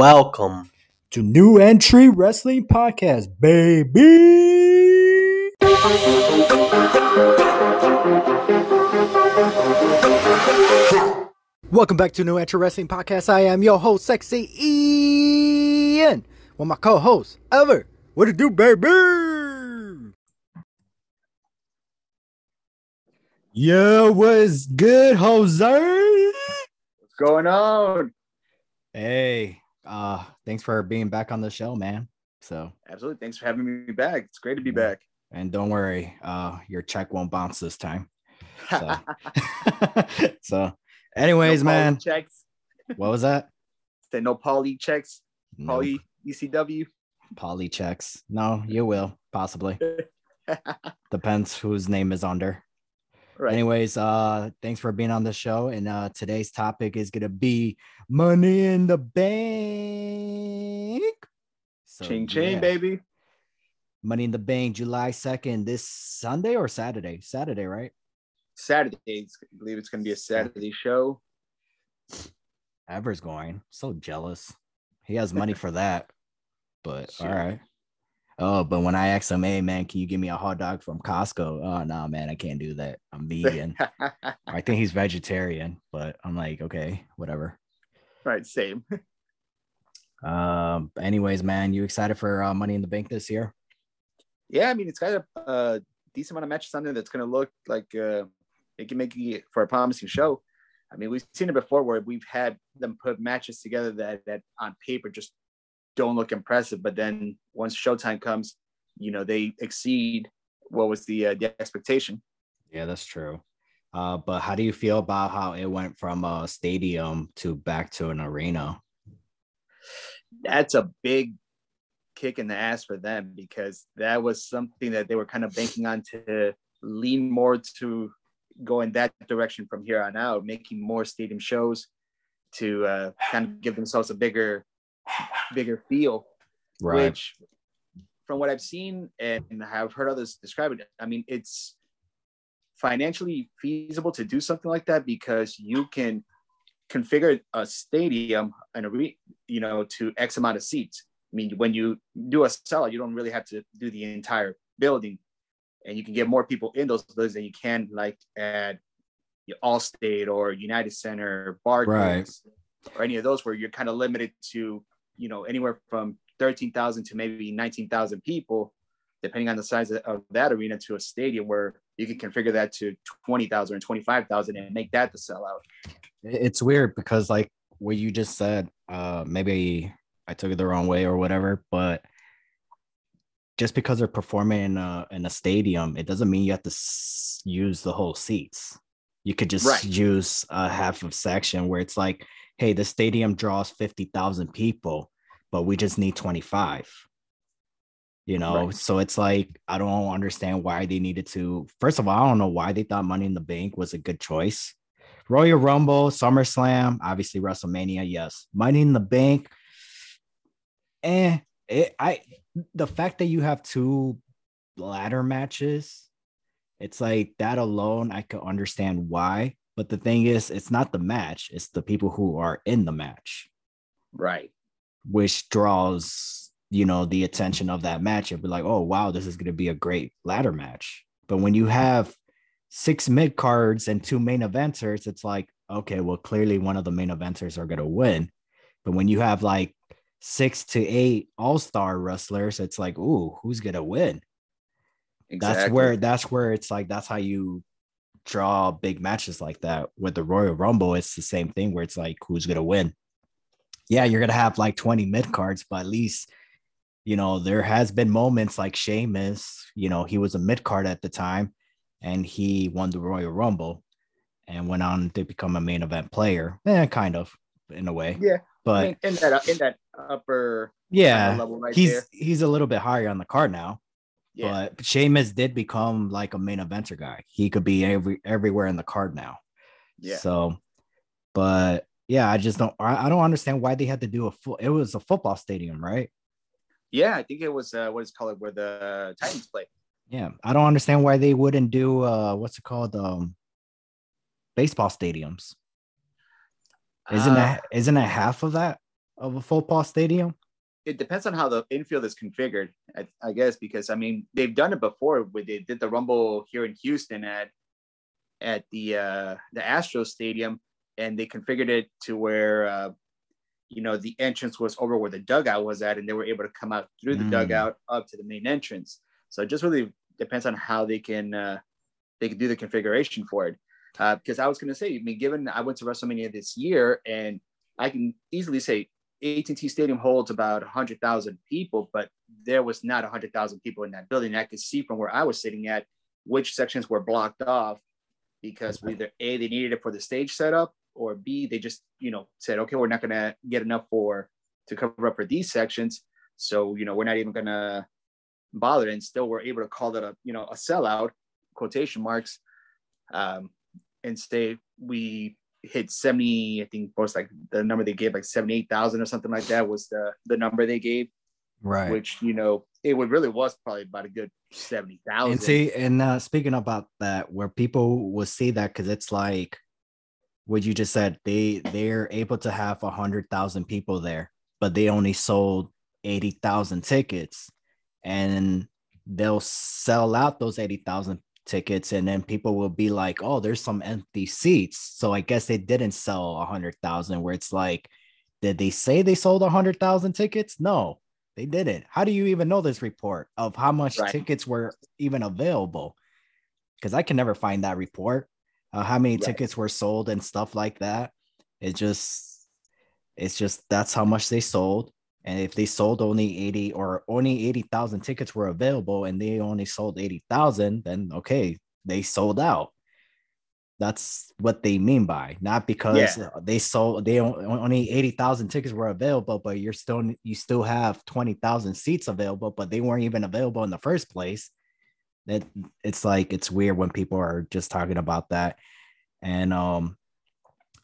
Welcome to New Entry Wrestling Podcast, baby. Welcome back to New Entry Wrestling Podcast. I am your host, Sexy Ian, with my co-host, Ever. What to do, baby? Yo, what's good, Jose? What's going on? Hey, uh, thanks for being back on the show, man. So Absolutely. Thanks for having me back. It's great to be back. and don't worry, uh, your check won't bounce this time. So, so anyways, no man, checks. what was that? Say no poly checks. No, Poly ECW. poly checks. No, you will possibly. Depends whose name is under. Right. Anyways, uh, thanks for being on the show. And uh, today's topic is gonna be money in the bank. So, ching ching, yeah. baby. Money in the Bank, July 2nd, this Sunday or Saturday? Saturday, right? Saturday. I believe it's gonna be a Saturday show. Ever's going. So jealous. He has money for that. But all Shoot. right. Oh, but when I asked him, hey man, can you give me a hot dog from Costco? Oh no, man, I can't do that. I'm vegan. I think he's vegetarian, but I'm like, okay, whatever. right, same. Um, anyways, man, you excited for uh, Money in the Bank this year? Yeah, I mean it's got a, a decent amount of matches on there that's gonna look like uh it can make it for a promising show. I mean, we've seen it before where we've had them put matches together that that on paper just don't look impressive, but then once showtime comes, you know, they exceed what was the uh, the expectation. Yeah, that's true. Uh, but how do you feel about how it went from a stadium to back to an arena? That's a big kick in the ass for them because that was something that they were kind of banking on to lean more to go in that direction from here on out, making more stadium shows to uh, kind of give themselves a bigger, bigger feel. Which, from what I've seen and have heard others describe it, I mean, it's financially feasible to do something like that because you can configure a stadium and a re, you know to X amount of seats. I mean, when you do a sellout, you don't really have to do the entire building, and you can get more people in those buildings than you can like at Allstate or United Center, Barclays, or any of those where you're kind of limited to you know anywhere from thirteen thousand to maybe nineteen thousand people, depending on the size of, that arena, to a stadium where you can configure that to twenty thousand or twenty five thousand and make that the sellout. it's weird because like what you just said uh maybe i took it the wrong way or whatever but just because they're performing in a in a stadium it doesn't mean you have to s- use the whole seats you could just Right. use a half of section where it's like hey the stadium draws 50,000 people but we just need 25 you know Right. so it's like i don't understand why they needed to first of all i don't know why they thought money in the bank was a good choice Royal Rumble, SummerSlam, obviously WrestleMania, yes. Money in the Bank, eh? It, I the fact that you have two ladder matches, it's like that alone. I could understand why, but the thing is, it's not the match; it's the people who are in the match, Right. which draws you know the attention of that match. It'd be like, oh wow, this is going to be a great ladder match. But when you have six mid cards and two main eventers, it's like, okay, well, clearly one of the main eventers are going to win. But when you have like six to eight all star wrestlers, it's like, ooh, who's going to win? Exactly. That's where, that's where it's like, that's how you draw big matches like that. With the Royal Rumble, it's the same thing where it's like, who's going to win? Yeah, you're going to have like 20 mid cards, but at least, you know, there has been moments like Sheamus, you know, he was a mid card at the time and he won the Royal Rumble and went on to become a main event player. Eh, kind of in a way. Yeah. But I mean, in that in that upper yeah, kinda level right he's there. he's a little bit higher on the card now. Yeah. But Sheamus did become like a main eventer guy. He could be every everywhere in the card now. yeah. So, but yeah, I just don't. I, I don't understand why they had to do a full. It was a football stadium, right? yeah. I think it was uh, what is it called where the Titans play. Yeah, I don't understand why they wouldn't do uh what's it called um baseball stadiums. Isn't Uh, that isn't that half of that? of a football stadium? It depends on how the infield is configured, I, I guess, because I mean they've done it before. Where they did the Rumble here in Houston at at the uh, the Astros Stadium, and they configured it to where uh, you know the entrance was over where the dugout was at, and they were able to come out through the Mm. dugout up to the main entrance. So it just really depends on how they can uh, they can do the configuration for it. Uh, because I was going to say, I mean, given I went to WrestleMania this year, and I can easily say AT&T Stadium holds about 100,000 people, but there was not 100,000 people in that building. I could see from where I was sitting at which sections were blocked off because either A, they needed it for the stage setup, or B, they just, you know, said, okay, we're not going to get enough for to cover up for these sections. So, you know, we're not even going to bother. And still, we're able to call it a, you know, a sellout, quotation marks, um, and say we hit 70, I think was like the number they gave, like 78,000 or something like that was the, the number they gave, Right. which, you know, it would really was probably about a good 70,000. and see, and uh, speaking about that, where people will see that because it's like what you just said, they they're able to have a hundred thousand people there, but they only sold eighty thousand tickets, and they'll sell out those eighty thousand tickets, and then people will be like, "Oh, there's some empty seats," so I guess they didn't sell a hundred thousand. Where it's like, did they say they sold a hundred thousand tickets? No, they didn't. How do you even know this report of how much Right. tickets were even available? Because I can never find that report. Uh, how many Right. tickets were sold and stuff like that. It just, it's just that's how much they sold. And if they sold only 80 or only 80,000 tickets were available and they only sold 80,000, then okay, they sold out. That's what they mean by not because Yeah. they sold they on- only 80,000 tickets were available, but you're still you still have 20,000 seats available, but they weren't even available in the first place. That it's like it's weird when people are just talking about that and um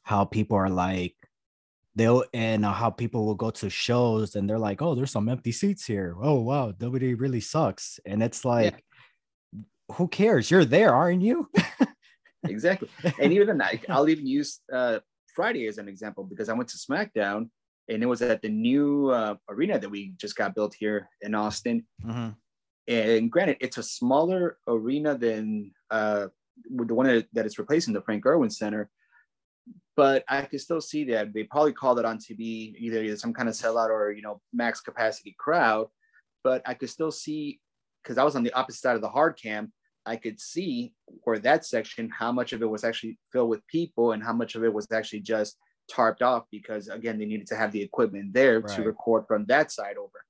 how people are like they'll and uh, how people will go to shows and they're like, oh, there's some empty seats here. Oh wow, WWE really sucks. And it's like, who cares? You're there, aren't you? exactly. And even then, I, I'll even use uh, Friday as an example because I went to SmackDown and it was at the new uh, arena that we just got built here in Austin. Mhm. And granted, it's a smaller arena than uh, the one that, that is replacing the Frank Erwin Center. But I could still see that they probably called it on be either, some kind of sellout or you know max capacity crowd. But I could still see because I was on the opposite side of the hard cam. I could see where that section, how much of it was actually filled with people and how much of it was actually just tarped off because again they needed to have the equipment there to record from that side over.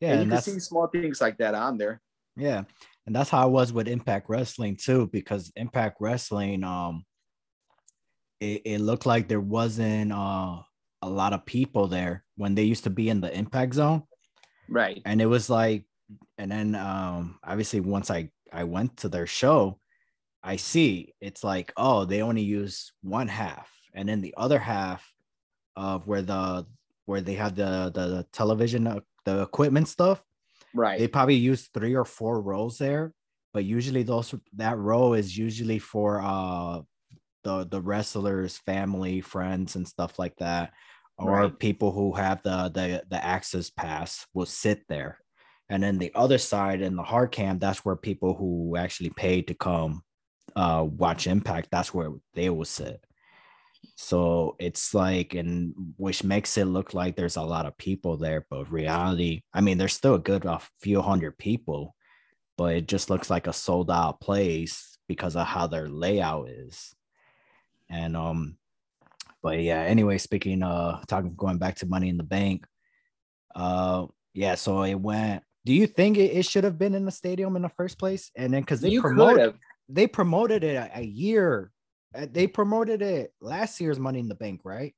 Yeah, and you and can see small things like that on there. yeah, and that's how I was with Impact Wrestling too, because Impact Wrestling, um, it, it looked like there wasn't uh a lot of people there when they used to be in the impact zone. Right. and it was like and then um obviously once i i went to their show i see it's like oh they only use one half and then the other half of where the where they have the the, the television uh, the equipment stuff Right. they probably use three or four rows there but usually those that row is usually for uh the the wrestlers family friends and stuff like that or Right. people who have the the the access pass will sit there. And then the other side in the hard cam that's where people who actually paid to come uh watch impact that's where they will sit. So it's like and which makes it look like there's a lot of people there but reality i mean there's still a good a few hundred people but it just looks like a sold out place because of how their layout is and um but yeah anyway speaking uh talking going back to money in the bank uh yeah so it went do you think it, it should have been in the stadium in the first place and then because they you promote could have. they promoted it a, a year uh, they promoted it last year's money in the bank right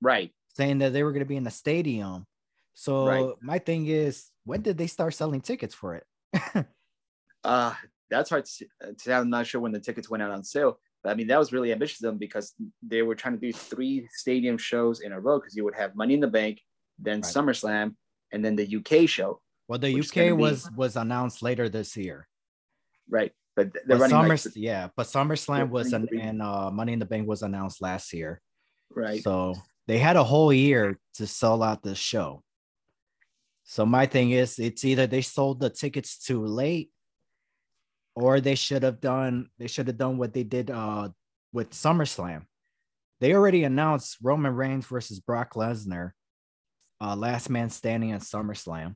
Right. saying that they were going to be in the stadium so Right. my thing is when did they start selling tickets for it Uh, that's hard to, to say. I'm not sure when the tickets went out on sale. I mean, that was really ambitious of them because they were trying to do three stadium shows in a row because you would have Money in the Bank, then Right. SummerSlam, and then the UK show. well the uk gonna be- was was announced later this year Right. But they're but running Summer, like, yeah but SummerSlam was an and uh money in the bank was announced last year right. So They had a whole year to sell out the show. So my thing is, it's either they sold the tickets too late, or they should have done they should have done what they did uh, with SummerSlam. They already announced Roman Reigns versus Brock Lesnar, uh, last man standing at SummerSlam.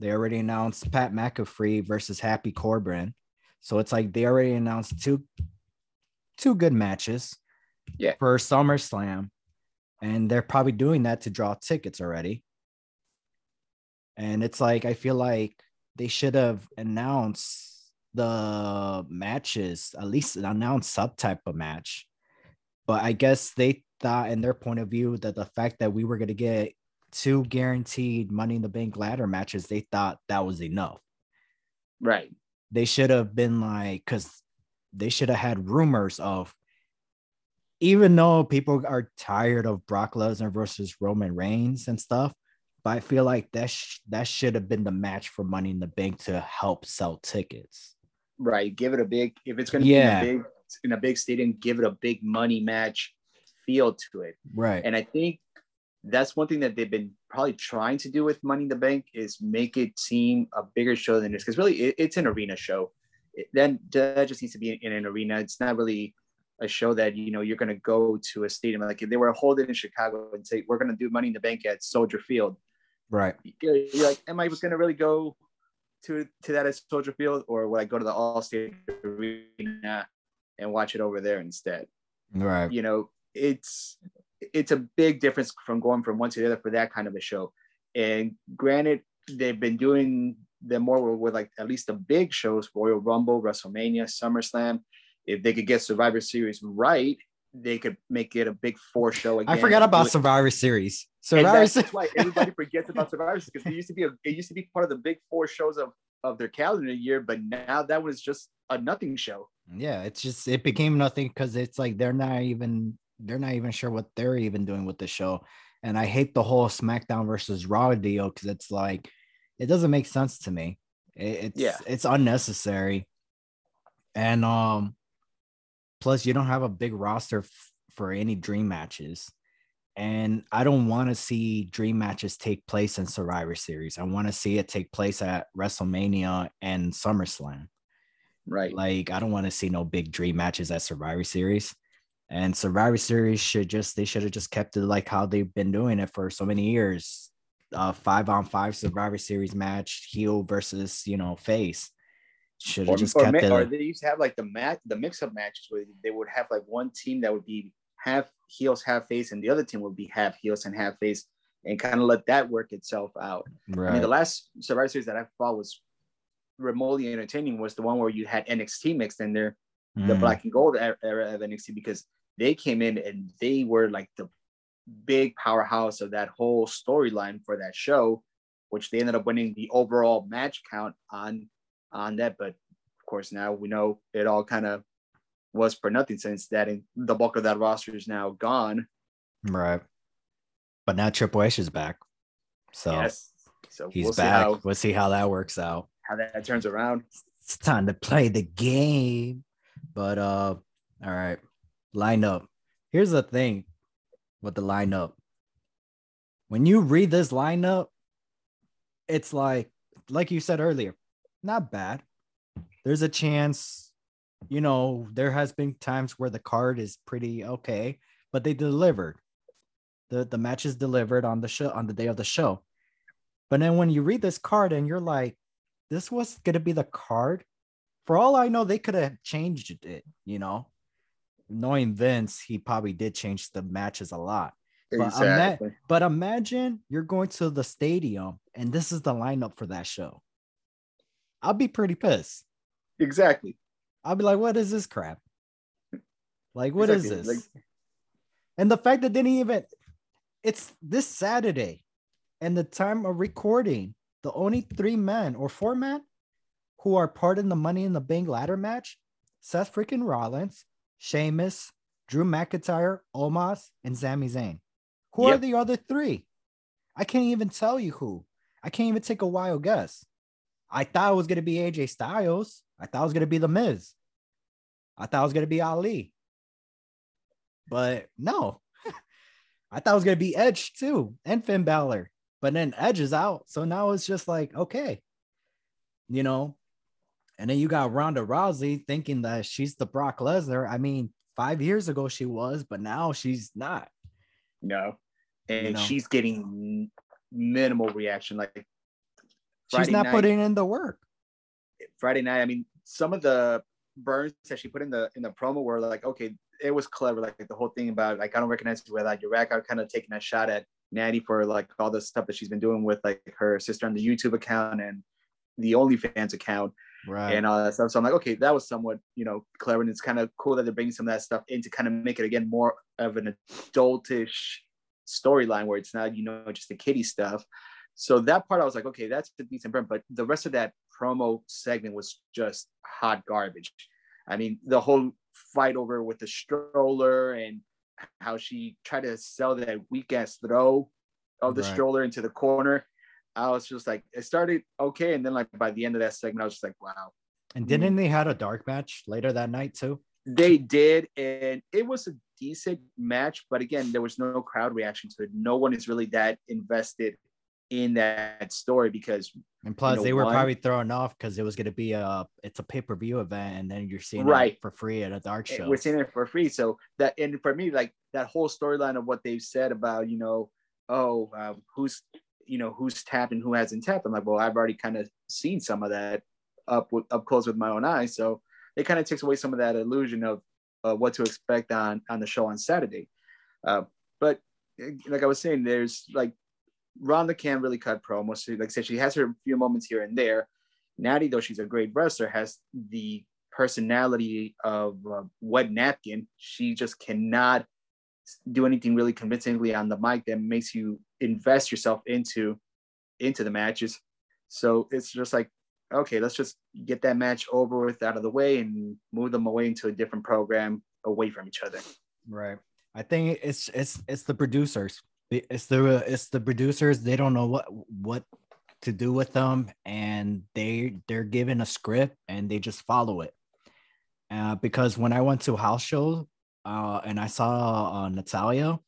They already announced Pat McAfee versus Happy Corbin. So it's like they already announced two two good matches Yeah. for SummerSlam. And they're probably doing that to draw tickets already. And it's like I feel like they should have announced the matches, at least announced some type of match. But I guess they thought in their point of view that the fact that we were gonna get two guaranteed money in the bank ladder matches, they thought that was enough Right. they should have been like because they should have had rumors of even though people are tired of Brock Lesnar versus Roman Reigns and stuff, but I feel like that sh- that should have been the match for Money in the Bank to help sell tickets. Right. Give it a big if it's gonna Yeah. be in a big in a big stadium, give it a big money match feel to it. Right. And I think that's one thing that they've been probably trying to do with Money in the Bank is make it seem a bigger show than it is. Because really, it, it's an arena show. It, then that just needs to be in an arena. It's not really a show that you know you're going to go to a stadium. Like if they were holding in Chicago and say we're going to do Money in the Bank at Soldier Field, right. you're, you're like, am I going to really go to to that at Soldier Field, or would I go to the Allstate Arena and watch it over there instead? Right. you know it's it's a big difference from going from one to the other for that kind of a show and granted they've been doing them more with, with like at least the big shows royal rumble wrestlemania summerslam if they could get survivor series right they could make it a big four show again I forgot about it- Survivor Series. Survivor that's Series. why everybody forgets about survivor series because it used to be a, it used to be part of the big four shows of of their calendar year but now that was just a nothing show Yeah, it's just it became nothing because it's like they're not even they're not even sure what they're even doing with the show. And I hate the whole SmackDown versus Raw deal because it's like it doesn't make sense to me. It- it's Yeah. it's unnecessary. And um plus you don't have a big roster f- for any dream matches. And I don't want to see dream matches take place in Survivor Series. I want to see it take place at WrestleMania and SummerSlam. right Like, I don't want to see no big dream matches at Survivor Series. And Survivor Series should just they should have just kept it like how they've been doing it for so many years. Uh five on five Survivor Series match, heel versus you know face. Should or, have just or, kept ma- it. or they used to have like the match, the mix-up matches where they would have like one team that would be half heels, half face, and the other team would be half heels and half face, and kind of let that work itself out. I mean, the last Survivor Series that I thought was remotely entertaining was the one where you had NXT mixed in there, the Mm, black and gold era of NXT, because they came in and they were like the big powerhouse of that whole storyline for that show, which they ended up winning the overall match count on on that. But of course, now we know it all kind of was for nothing since that in, the bulk of that roster is now gone. right. But now Triple H is back. So Yes. So he's we'll see back. how, we'll see how that works out. how that turns around. it's time to play the game. But uh, all right, lineup. Here's the thing with the lineup. When you read this lineup, it's like, like you said earlier, not bad. There's a chance, you know, there has been times where the card is pretty okay, but they delivered. The the match is delivered on the show on the day of the show. But then when you read this card and you're like, this was gonna be the card. For all I know, they could have changed it, you know. Knowing Vince, he probably did change the matches a lot. But Exactly. But imagine you're going to the stadium and this is the lineup for that show. I'll be pretty pissed. Exactly. I'll be like, what is this crap? Like, what is Exactly. this? Like- and the fact that they didn't even, it's this Saturday and the time of recording, the only three men or four men who are part in the Money in the Bank ladder match Seth freaking Rollins, Sheamus, Drew McIntyre, Omos, and Sami Zayn. Who are the other three? I can't even tell you who. I can't even take a wild guess. I thought it was going to be AJ Styles. I thought it was going to be The Miz. I thought it was going to be Ali. But no. I thought it was gonna be Edge too and Finn Balor, but then Edge is out, so now it's just like okay, you know. And then you got Ronda Rousey thinking that she's the Brock Lesnar. I mean, five years ago she was, but now she's not. No, and you know? she's getting minimal reaction. Like Friday she's not night, putting in the work. Friday night, I mean, some of the burns that she put in the in the promo were like, okay, it was clever. Like, the whole thing about like I don't recognize you without your rack. I kind of taking a shot at Natty for like all the stuff that she's been doing with like her sister on the YouTube account and the OnlyFans account. Right. And all that stuff. So I'm like, okay, that was somewhat, you know, clever. And it's kind of cool that they're bringing some of that stuff in to kind of make it again more of an adultish storyline where it's not, you know, just the kitty stuff. So that part I was like, okay, that's a decent burn. But the rest of that promo segment was just hot garbage. I mean, the whole fight over with the stroller and how she tried to sell that weak ass throw of the right. stroller into the corner. I was just like, it started okay, and then like by the end of that segment, I was just like, wow. And didn't mm. they had a dark match later that night too? They did, and it was a decent match, but again, there was no crowd reaction to it. No one is really that invested in that story because and plus you know, they were one, probably thrown off because it was going to be a it's a pay-per-view event and then you're seeing right. it for free at a dark show. we're seeing it for free. So that and for me like that whole storyline of what they've said about you know oh uh, who's you know who's tapped and who hasn't tapped i'm like well i've already kind of seen some of that up with, up close with my own eyes. So it kind of takes away some of that illusion of uh, what to expect on on the show on saturday. Uh, but eh, like i was saying there's like Ronda can't really cut promos. Like I said, she has her few moments here and there. Natty, though she's a great wrestler, has the personality of uh, a wet napkin. She just cannot do anything really convincingly on the mic that makes you invest yourself into into the matches. So it's just like, okay, let's just get that match over with out of the way and move them away into a different program away from each other. Right. I think it's it's it's the producers it's the it's the producers they don't know what what to do with them and they they're given a script and they just follow it. Uh, because when i went to house show uh, and i saw uh, Natalya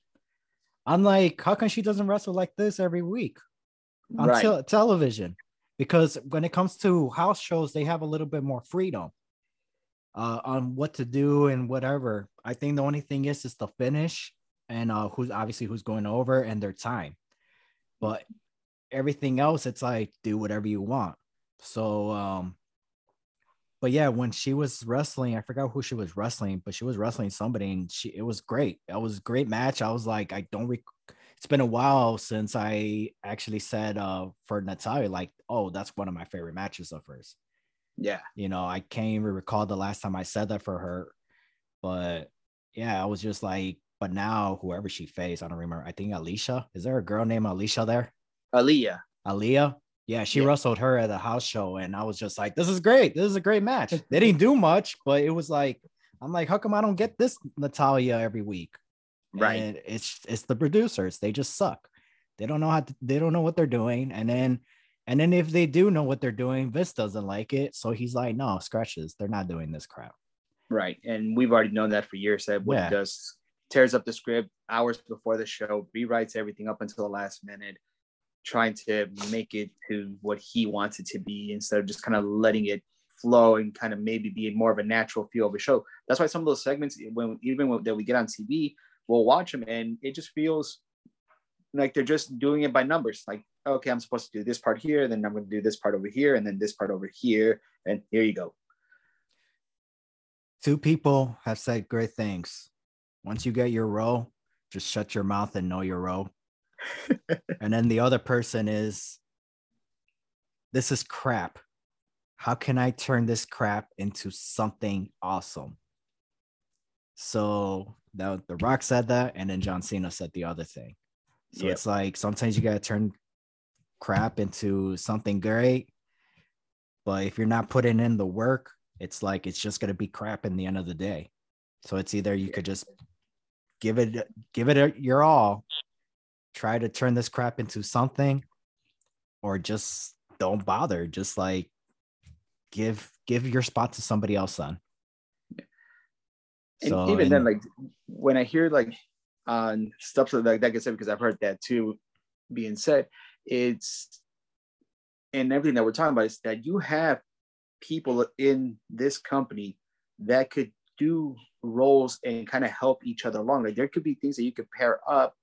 i'm like how come she doesn't wrestle like this every week on right. te- television? Because when it comes to house shows they have a little bit more freedom uh, on what to do and whatever. I think the only thing is is the finish and uh, who's obviously who's going over and their time. But everything else, it's like do whatever you want. So, um, but yeah, when she was wrestling, I forgot who she was wrestling, but she was wrestling somebody, and she it was great. It was a great match. I was like, I don't. Rec- it's been a while since I actually said uh for Natalya, like, oh, that's one of my favorite matches of hers. Yeah, you know, I can't even recall the last time I said that for her, but yeah, I was just like, but now, whoever she faced, I don't remember. I think Alicia. Is there a girl named Alicia there? Aliyah. Aliyah. Yeah, she yeah. wrestled her at a house show, and I was just like, "This is great. This is a great match." they didn't do much, but it was like, I'm like, how come I don't get this Natalya every week? Right. And it's it's the producers. They just suck. They don't know how to, they don't know what they're doing, and then and then if they do know what they're doing, Vince doesn't like it, so he's like, no, scratches. They're not doing this crap. Right, and we've already known that for years. That what yeah. does tears up the script hours before the show, rewrites everything up until the last minute, trying to make it to what he wants it to be instead of just kind of letting it flow and kind of maybe be more of a natural feel of a show. That's why some of those segments, when even when, that we get on TV, we'll watch them and it just feels like they're just doing it by numbers. Like, okay, I'm supposed to do this part here, then I'm going to do this part over here, and then this part over here, and here you go. Two people have said great things once you get your row, just shut your mouth and know your row. and then the other person is, this is crap. How can I turn this crap into something awesome? So the, the Rock said that, and then John Cena said the other thing. So yep. it's like sometimes you gotta turn crap into something great. But if you're not putting in the work, it's like it's just gonna be crap in the end of the day. So it's either you could just give it give it your all try to turn this crap into something or just don't bother just like give give your spot to somebody else son and so, even and, then like when i hear like on stuff like that gets said because I've heard that too being said. It's and everything that we're talking about is that you have people in this company that could do roles and kind of help each other along. Like there could be things that you could pair up.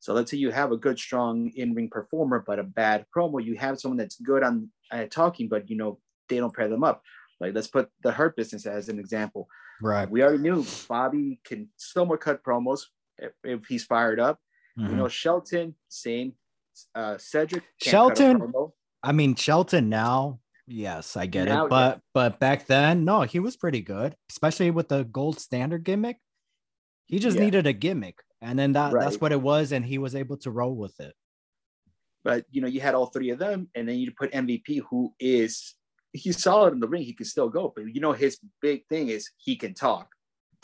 So let's say you have a good, strong in-ring performer, but a bad promo. You have someone that's good on uh, talking, but you know they don't pair them up. Like let's put the Hurt business as an example. Right. We already knew Bobby can somewhat cut promos if, if he's fired up. Mm-hmm. You know Shelton, same. Uh, Cedric. Shelton. I mean Shelton now Yes, I get now, it. But yeah. but back then, no, he was pretty good, especially with the gold standard gimmick. He just yeah. needed a gimmick. And then that, right. that's what it was, and he was able to roll with it. But you know, you had all three of them, and then you put MVP, who is he's solid in the ring, he can still go. But you know, his big thing is he can talk.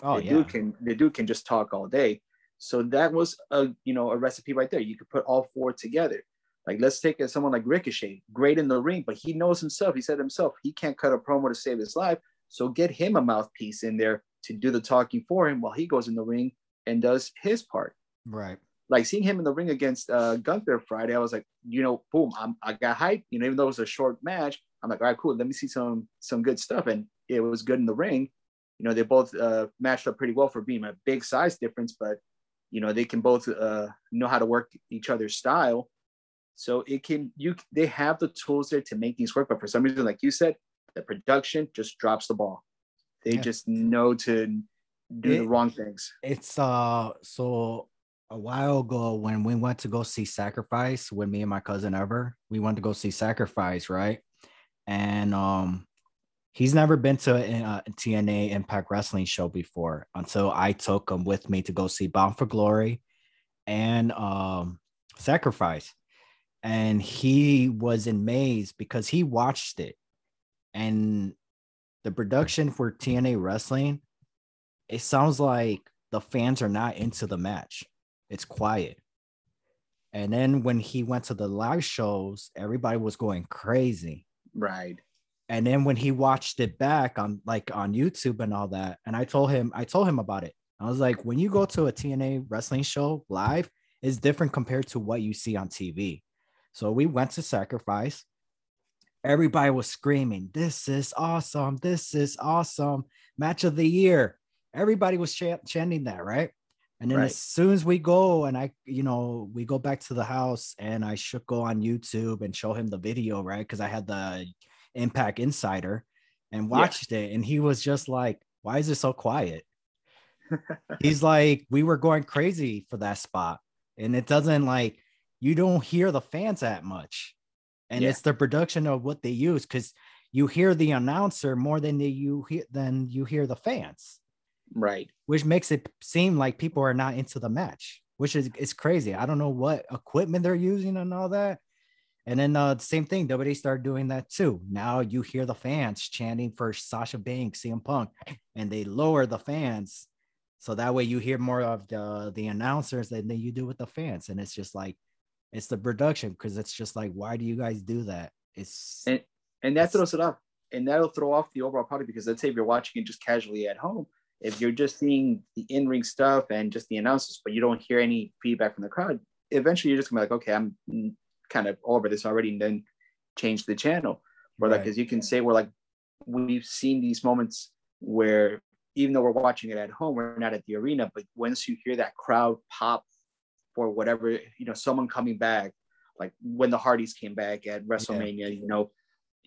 Oh the yeah. dude can the dude can just talk all day. So that was a you know a recipe right there. You could put all four together. Like let's take someone like Ricochet, great in the ring, but he knows himself. He said himself he can't cut a promo to save his life. So get him a mouthpiece in there to do the talking for him while he goes in the ring and does his part. Right. Like seeing him in the ring against uh, Gunther Friday, I was like, you know, boom, I'm, I got hyped. You know, even though it was a short match, I'm like, all right, cool. Let me see some some good stuff, and it was good in the ring. You know, they both uh, matched up pretty well for being a big size difference, but you know they can both uh, know how to work each other's style so it can you they have the tools there to make things work, but for some reason, like you said, the production just drops the ball. They yeah. just know to do it, the wrong things. It's uh so a while ago when we went to go see Sacrifice with me and my cousin Ever, we went to go see Sacrifice, right? And um he's never been to a, a TNA Impact Wrestling show before until I took him with me to go see Bound for Glory and um Sacrifice and he was amazed because he watched it. And the production for TNA wrestling it sounds like the fans are not into the match. It's quiet. And then when he went to the live shows everybody was going crazy. Right. And then when he watched it back on like on YouTube and all that and I told him I told him about it. I was like when you go to a TNA wrestling show live it's different compared to what you see on TV so we went to sacrifice. Everybody was screaming, This is awesome. This is awesome. Match of the year. Everybody was ch- chanting that, right? And then right. as soon as we go and I, you know, we go back to the house and I should go on YouTube and show him the video, right? Because I had the Impact Insider and watched yeah. it. And he was just like, Why is it so quiet? He's like, We were going crazy for that spot. And it doesn't like you don't hear the fans that much. And yeah. it's the production of what they use because you hear the announcer more than you hear than you hear the fans. Right. Which makes it seem like people are not into the match, which is it's crazy. I don't know what equipment they're using and all that. And then uh, the same thing, WWE started doing that too. Now you hear the fans chanting for Sasha Banks, CM Punk, and they lower the fans. So that way you hear more of the the announcers than you do with the fans. And it's just like it's the production because it's just like, why do you guys do that? It's and and that throws it off, and that'll throw off the overall product because let's say if you're watching it just casually at home, if you're just seeing the in-ring stuff and just the announcers, but you don't hear any feedback from the crowd, eventually you're just gonna be like, okay, I'm kind of over this already, and then change the channel. Or right. like, as you can say, we're like, we've seen these moments where even though we're watching it at home, we're not at the arena, but once you hear that crowd pop for whatever you know someone coming back like when the hardys came back at wrestlemania yeah. you know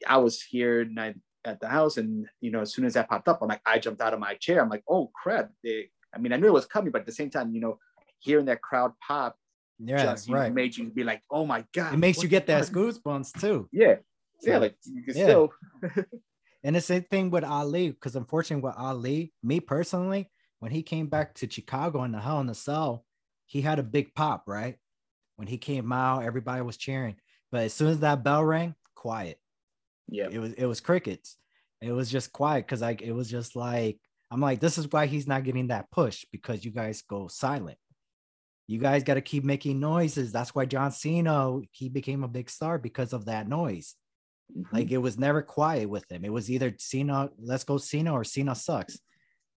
i was here and I, at the house and you know as soon as that popped up i'm like i jumped out of my chair. I'm like oh crap. They, i mean i knew it was coming but at the same time you know hearing that crowd pop yeah just, right know, made you be like oh my god it makes you get that goosebumps too. Yeah. Yeah like you can yeah. still and the same thing with ali because unfortunately with ali me personally when he came back to chicago in the hell in the cell he had a big pop, right? When he came out, everybody was cheering. But as soon as that bell rang, quiet. Yeah. It was it was crickets. It was just quiet because like it was just like I'm like, this is why he's not getting that push because you guys go silent. You guys got to keep making noises. That's why John Cena he became a big star because of that noise. Mm-hmm. Like it was never quiet with him. It was either Cena, let's go Cena, or Cena sucks.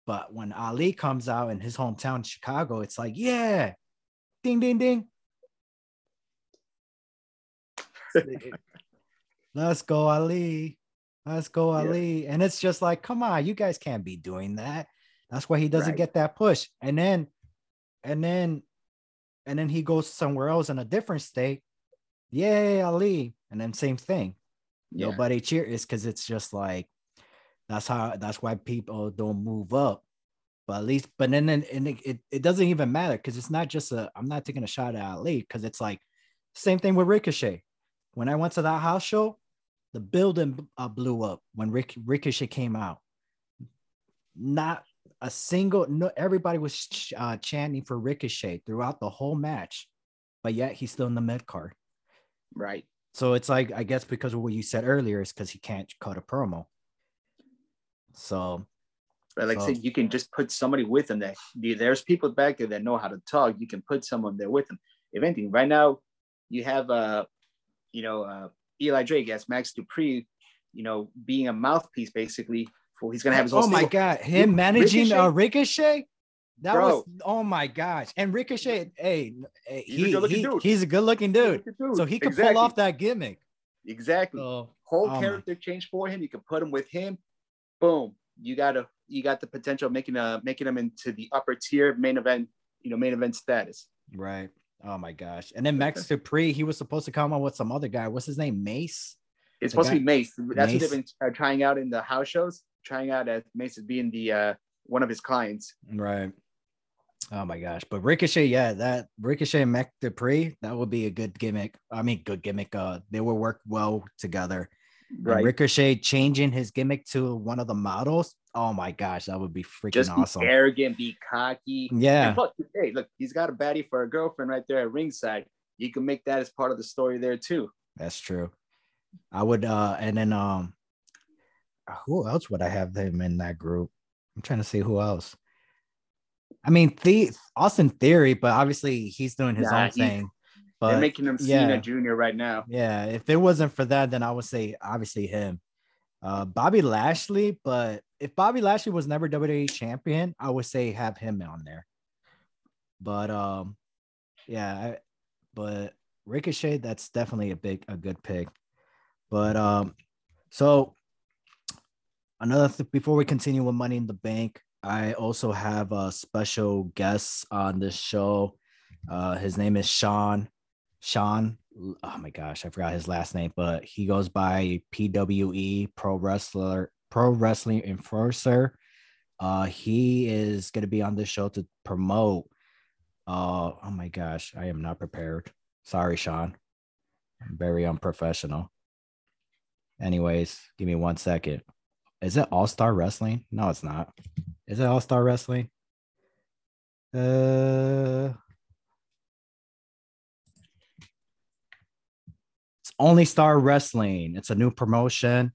But when Ali comes out in his hometown, Chicago, it's like, yeah, ding, ding, ding. Let's go, Ali. Let's go, Yeah. Ali. And it's just like, come on, you guys can't be doing that. That's why he doesn't Right. get that push. And then, and then, and then he goes somewhere else in a different state. Yay, Ali. And then same thing. Yeah. Nobody cheers because it's just like that's how that's why people don't move up. But at least, but then and it, it, it doesn't even matter because it's not just a I'm not taking a shot at Ali because it's like same thing with Ricochet. When I went to that house show, the building uh, blew up when Rick, Ricochet came out. Not a single no everybody was ch- uh, chanting for Ricochet throughout the whole match, but yet he's still in the mid card. Right. So it's like I guess because of what you said earlier is because he can't cut a promo. So But like I said, you can just put somebody with them that there's people back there that know how to talk. You can put someone there with them. If anything, right now you have uh you know uh Eli Drake as Max Dupree, you know, being a mouthpiece basically for he's gonna have his own oh my stable. god, him managing a Ricochet? Ricochet. That Bro. was oh my gosh, and Ricochet, hey, hey, He's a he, good-looking he- dude. he's a good looking dude, Dude, so he could exactly. pull off that gimmick. exactly So whole oh my- character change for him. You can put him with him. Boom. You got a you got the potential of making a making them into the upper tier main event, you know, main event status. right. Oh my gosh, and then Max Dupree, he was supposed to come on with some other guy. What's his name? Mace. It's The supposed to be Mace. That's what they've been uh, trying out in the house shows, trying out as Mace as being the uh, one of his clients. Right. Oh my gosh. But Ricochet, yeah, that Ricochet and Mac Dupree, that would be a good gimmick. I mean, good gimmick. Uh, they will work well together. And Right. Ricochet changing his gimmick to one of the models. Oh my gosh, that would be freaking Just be awesome. arrogant, be cocky. Yeah. Plus, hey, look, he's got a baddie for a girlfriend right there at ringside. You can make that as part of the story there too. That's true. I would uh and then um who else would I have them in that group? I'm trying to see who else. I mean, the Austin Theory, but obviously he's doing his Nah, own he's- thing. They're making him yeah. Cena Jr. right now. yeah, if it wasn't for that, then I would say obviously him. Uh Bobby Lashley, but if Bobby Lashley was never WWE champion, I would say have him on there. But um yeah, I, but Ricochet, that's definitely a big a good pick. But um so another th- before we continue with Money in the Bank, I also have a special guest on this show. Uh his name is Sean. Sean, oh my gosh, I forgot his last name, but he goes by PWE Pro Wrestler, Pro Wrestling Enforcer. Uh, he is going to be on this show to promote. Uh, oh my gosh, I am not prepared. Sorry, Sean. I'm very unprofessional. Anyways, give me one second. Is it All Star Wrestling? No, it's not. Is it All Star Wrestling? Uh, It's Only Star Wrestling. It's a new promotion.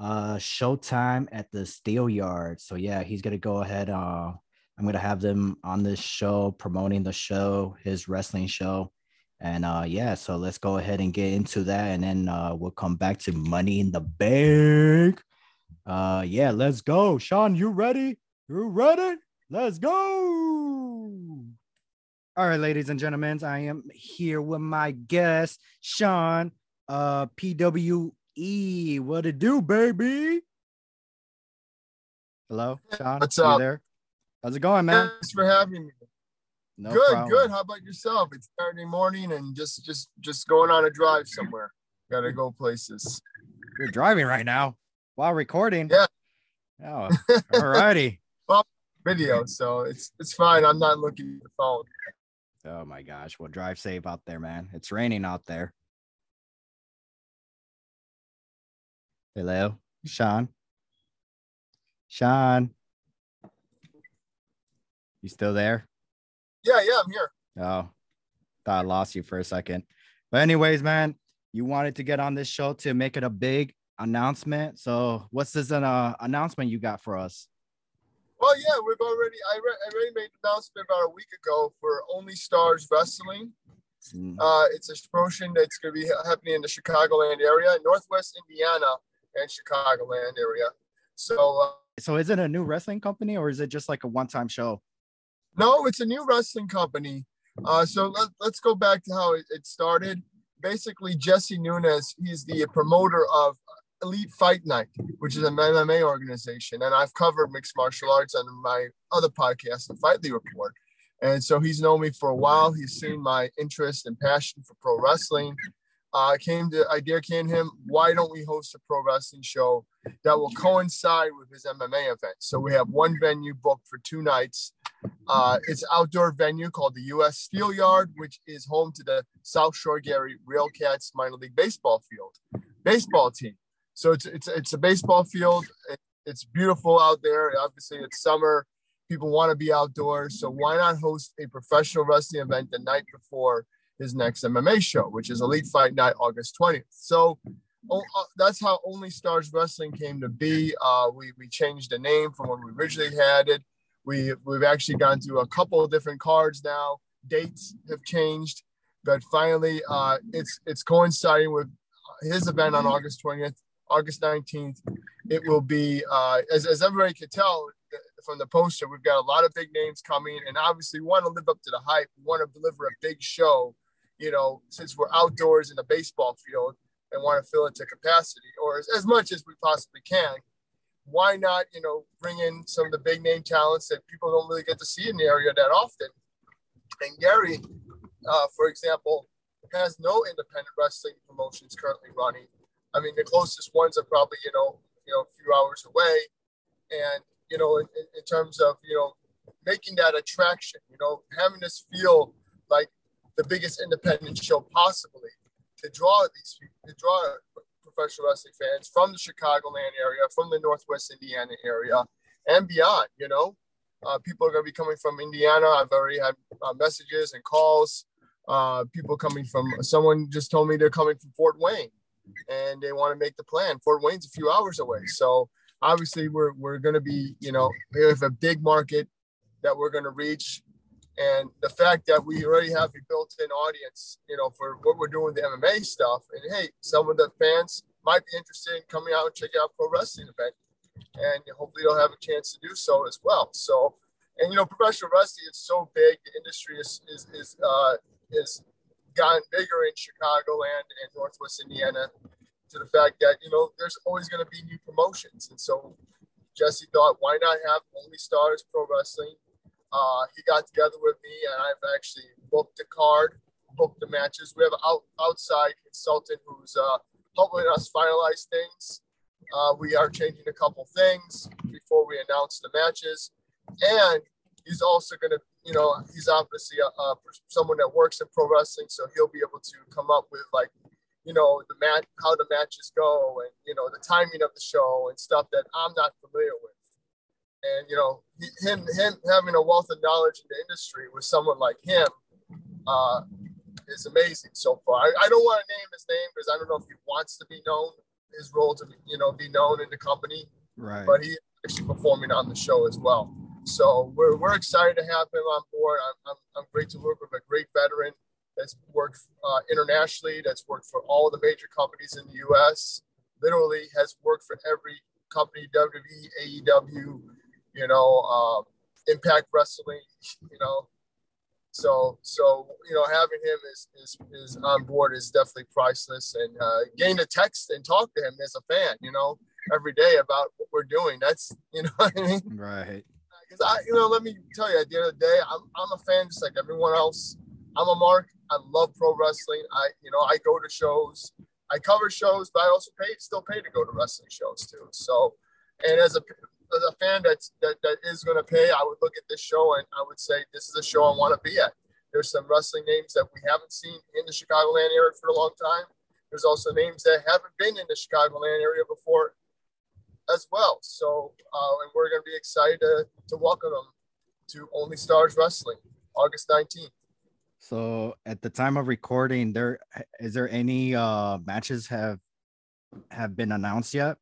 Uh Showtime at the Steel Yard. So yeah, he's gonna go ahead. Uh I'm gonna have them on this show promoting the show, his wrestling show. And uh yeah, so let's go ahead and get into that and then uh we'll come back to money in the bank. Uh yeah, let's go. Sean, you ready? You ready? Let's go. All right, ladies and gentlemen, I am here with my guest, Sean, uh, PWE. What it do, baby? Hello, Sean. What's up? there? How's it going, man? Thanks for having me. No good, problem. good. How about yourself? It's Saturday morning and just just just going on a drive somewhere. Gotta go places. You're driving right now while recording. Yeah. Oh, all righty. well, Video, so it's it's fine. I'm not looking at the phone. Oh my gosh. Well, drive safe out there, man. It's raining out there. Hello, Sean. Sean. You still there? Yeah, yeah, I'm here. Oh, thought I lost you for a second. But, anyways, man, you wanted to get on this show to make it a big announcement. So, what's this uh, announcement you got for us? Well, yeah, we've already I, re- I already made the announcement about a week ago for Only Stars Wrestling. Mm, Uh, it's a promotion that's going to be happening in the Chicagoland area, Northwest Indiana and Chicagoland area. So so is it a new wrestling company or is it just like a one-time show? No, it's a new wrestling company. Uh, so let, let's go back to how it, it started. Basically, Jesse Nunez, he's the promoter of Elite Fight Night, which is an MMA organization. And I've covered mixed martial arts on my other podcast, the Fightly Report. And so he's known me for a while. He's seen my interest and passion for pro wrestling. I uh, came to I dare can him. Why don't we host a pro wrestling show that will coincide with his MMA event? So we have one venue booked for two nights. Uh, it's outdoor venue called the U.S. Steel Yard, which is home to the South Shore Gary RailCats minor league baseball field, baseball team. So it's it's it's a baseball field. It's beautiful out there. Obviously, it's summer. People want to be outdoors. So why not host a professional wrestling event the night before his next MMA show, which is Elite Fight Night, August 20th. So oh, uh, that's how Only Stars Wrestling came to be. Uh, we, we changed the name from when we originally had it. We, we've actually gone through a couple of different cards now. Dates have changed, but finally, uh, it's it's coinciding with his event on August 20th, August 19th. It will be, uh, as, as everybody can tell from the poster, we've got a lot of big names coming, and obviously, we want to live up to the hype. We want to deliver a big show you know, since we're outdoors in a baseball field and want to fill it to capacity or as, as much as we possibly can, why not, you know, bring in some of the big name talents that people don't really get to see in the area that often? And Gary, uh, for example, has no independent wrestling promotions currently running. I mean, the closest ones are probably, you know, you know, a few hours away. And, you know, in, in terms of, you know, making that attraction, you know, having this feel like the biggest independent show possibly to draw these to draw professional wrestling fans from the Chicagoland area, from the Northwest Indiana area, and beyond. You know, uh, people are going to be coming from Indiana. I've already had uh, messages and calls. Uh, people coming from someone just told me they're coming from Fort Wayne, and they want to make the plan. Fort Wayne's a few hours away, so obviously we're we're going to be you know we have a big market that we're going to reach and the fact that we already have a built-in audience, you know, for what we're doing the MMA stuff. And hey, some of the fans might be interested in coming out and checking out pro wrestling event, and hopefully they'll have a chance to do so as well. So, and you know, professional wrestling is so big. The industry is is is uh, is gotten bigger in Chicagoland and Northwest Indiana to the fact that you know there's always going to be new promotions, and so Jesse thought, why not have Only Stars Pro Wrestling uh, he got together with me, and I've actually booked the card, booked the matches. We have an out, outside consultant who's uh, helping us finalize things. Uh, we are changing a couple things before we announce the matches, and he's also going to, you know, he's obviously a, a, someone that works in pro wrestling, so he'll be able to come up with like, you know, the match, how the matches go, and you know, the timing of the show and stuff that I'm not familiar with and you know him him having a wealth of knowledge in the industry with someone like him uh, is amazing so far. I, I don't want to name his name because I don't know if he wants to be known, his role to be, you know be known in the company. Right. But he's actually performing on the show as well. So we're, we're excited to have him on board. I'm, I'm, I'm great to work with a great veteran that's worked uh, internationally, that's worked for all the major companies in the U.S. Literally has worked for every company, WWE, AEW, you know, um, Impact Wrestling, you know. So, so you know, having him is is, is on board is definitely priceless. And uh, getting a text and talk to him as a fan, you know, every day about what we're doing. That's you know what I mean. Right. Because I, you know, let me tell you, at the end of the day, I'm I'm a fan just like everyone else. I'm a mark. I love pro wrestling. I, you know, I go to shows. I cover shows, but I also pay, still pay to go to wrestling shows too. So, and as a as a fan that's that, that is going to pay, I would look at this show and I would say this is a show I want to be at. There's some wrestling names that we haven't seen in the Chicagoland area for a long time. There's also names that haven't been in the Chicagoland area before as well. So, uh, and we're going to be excited to, to welcome them to Only Stars Wrestling, August 19th. So, at the time of recording, there is there any uh, matches have have been announced yet?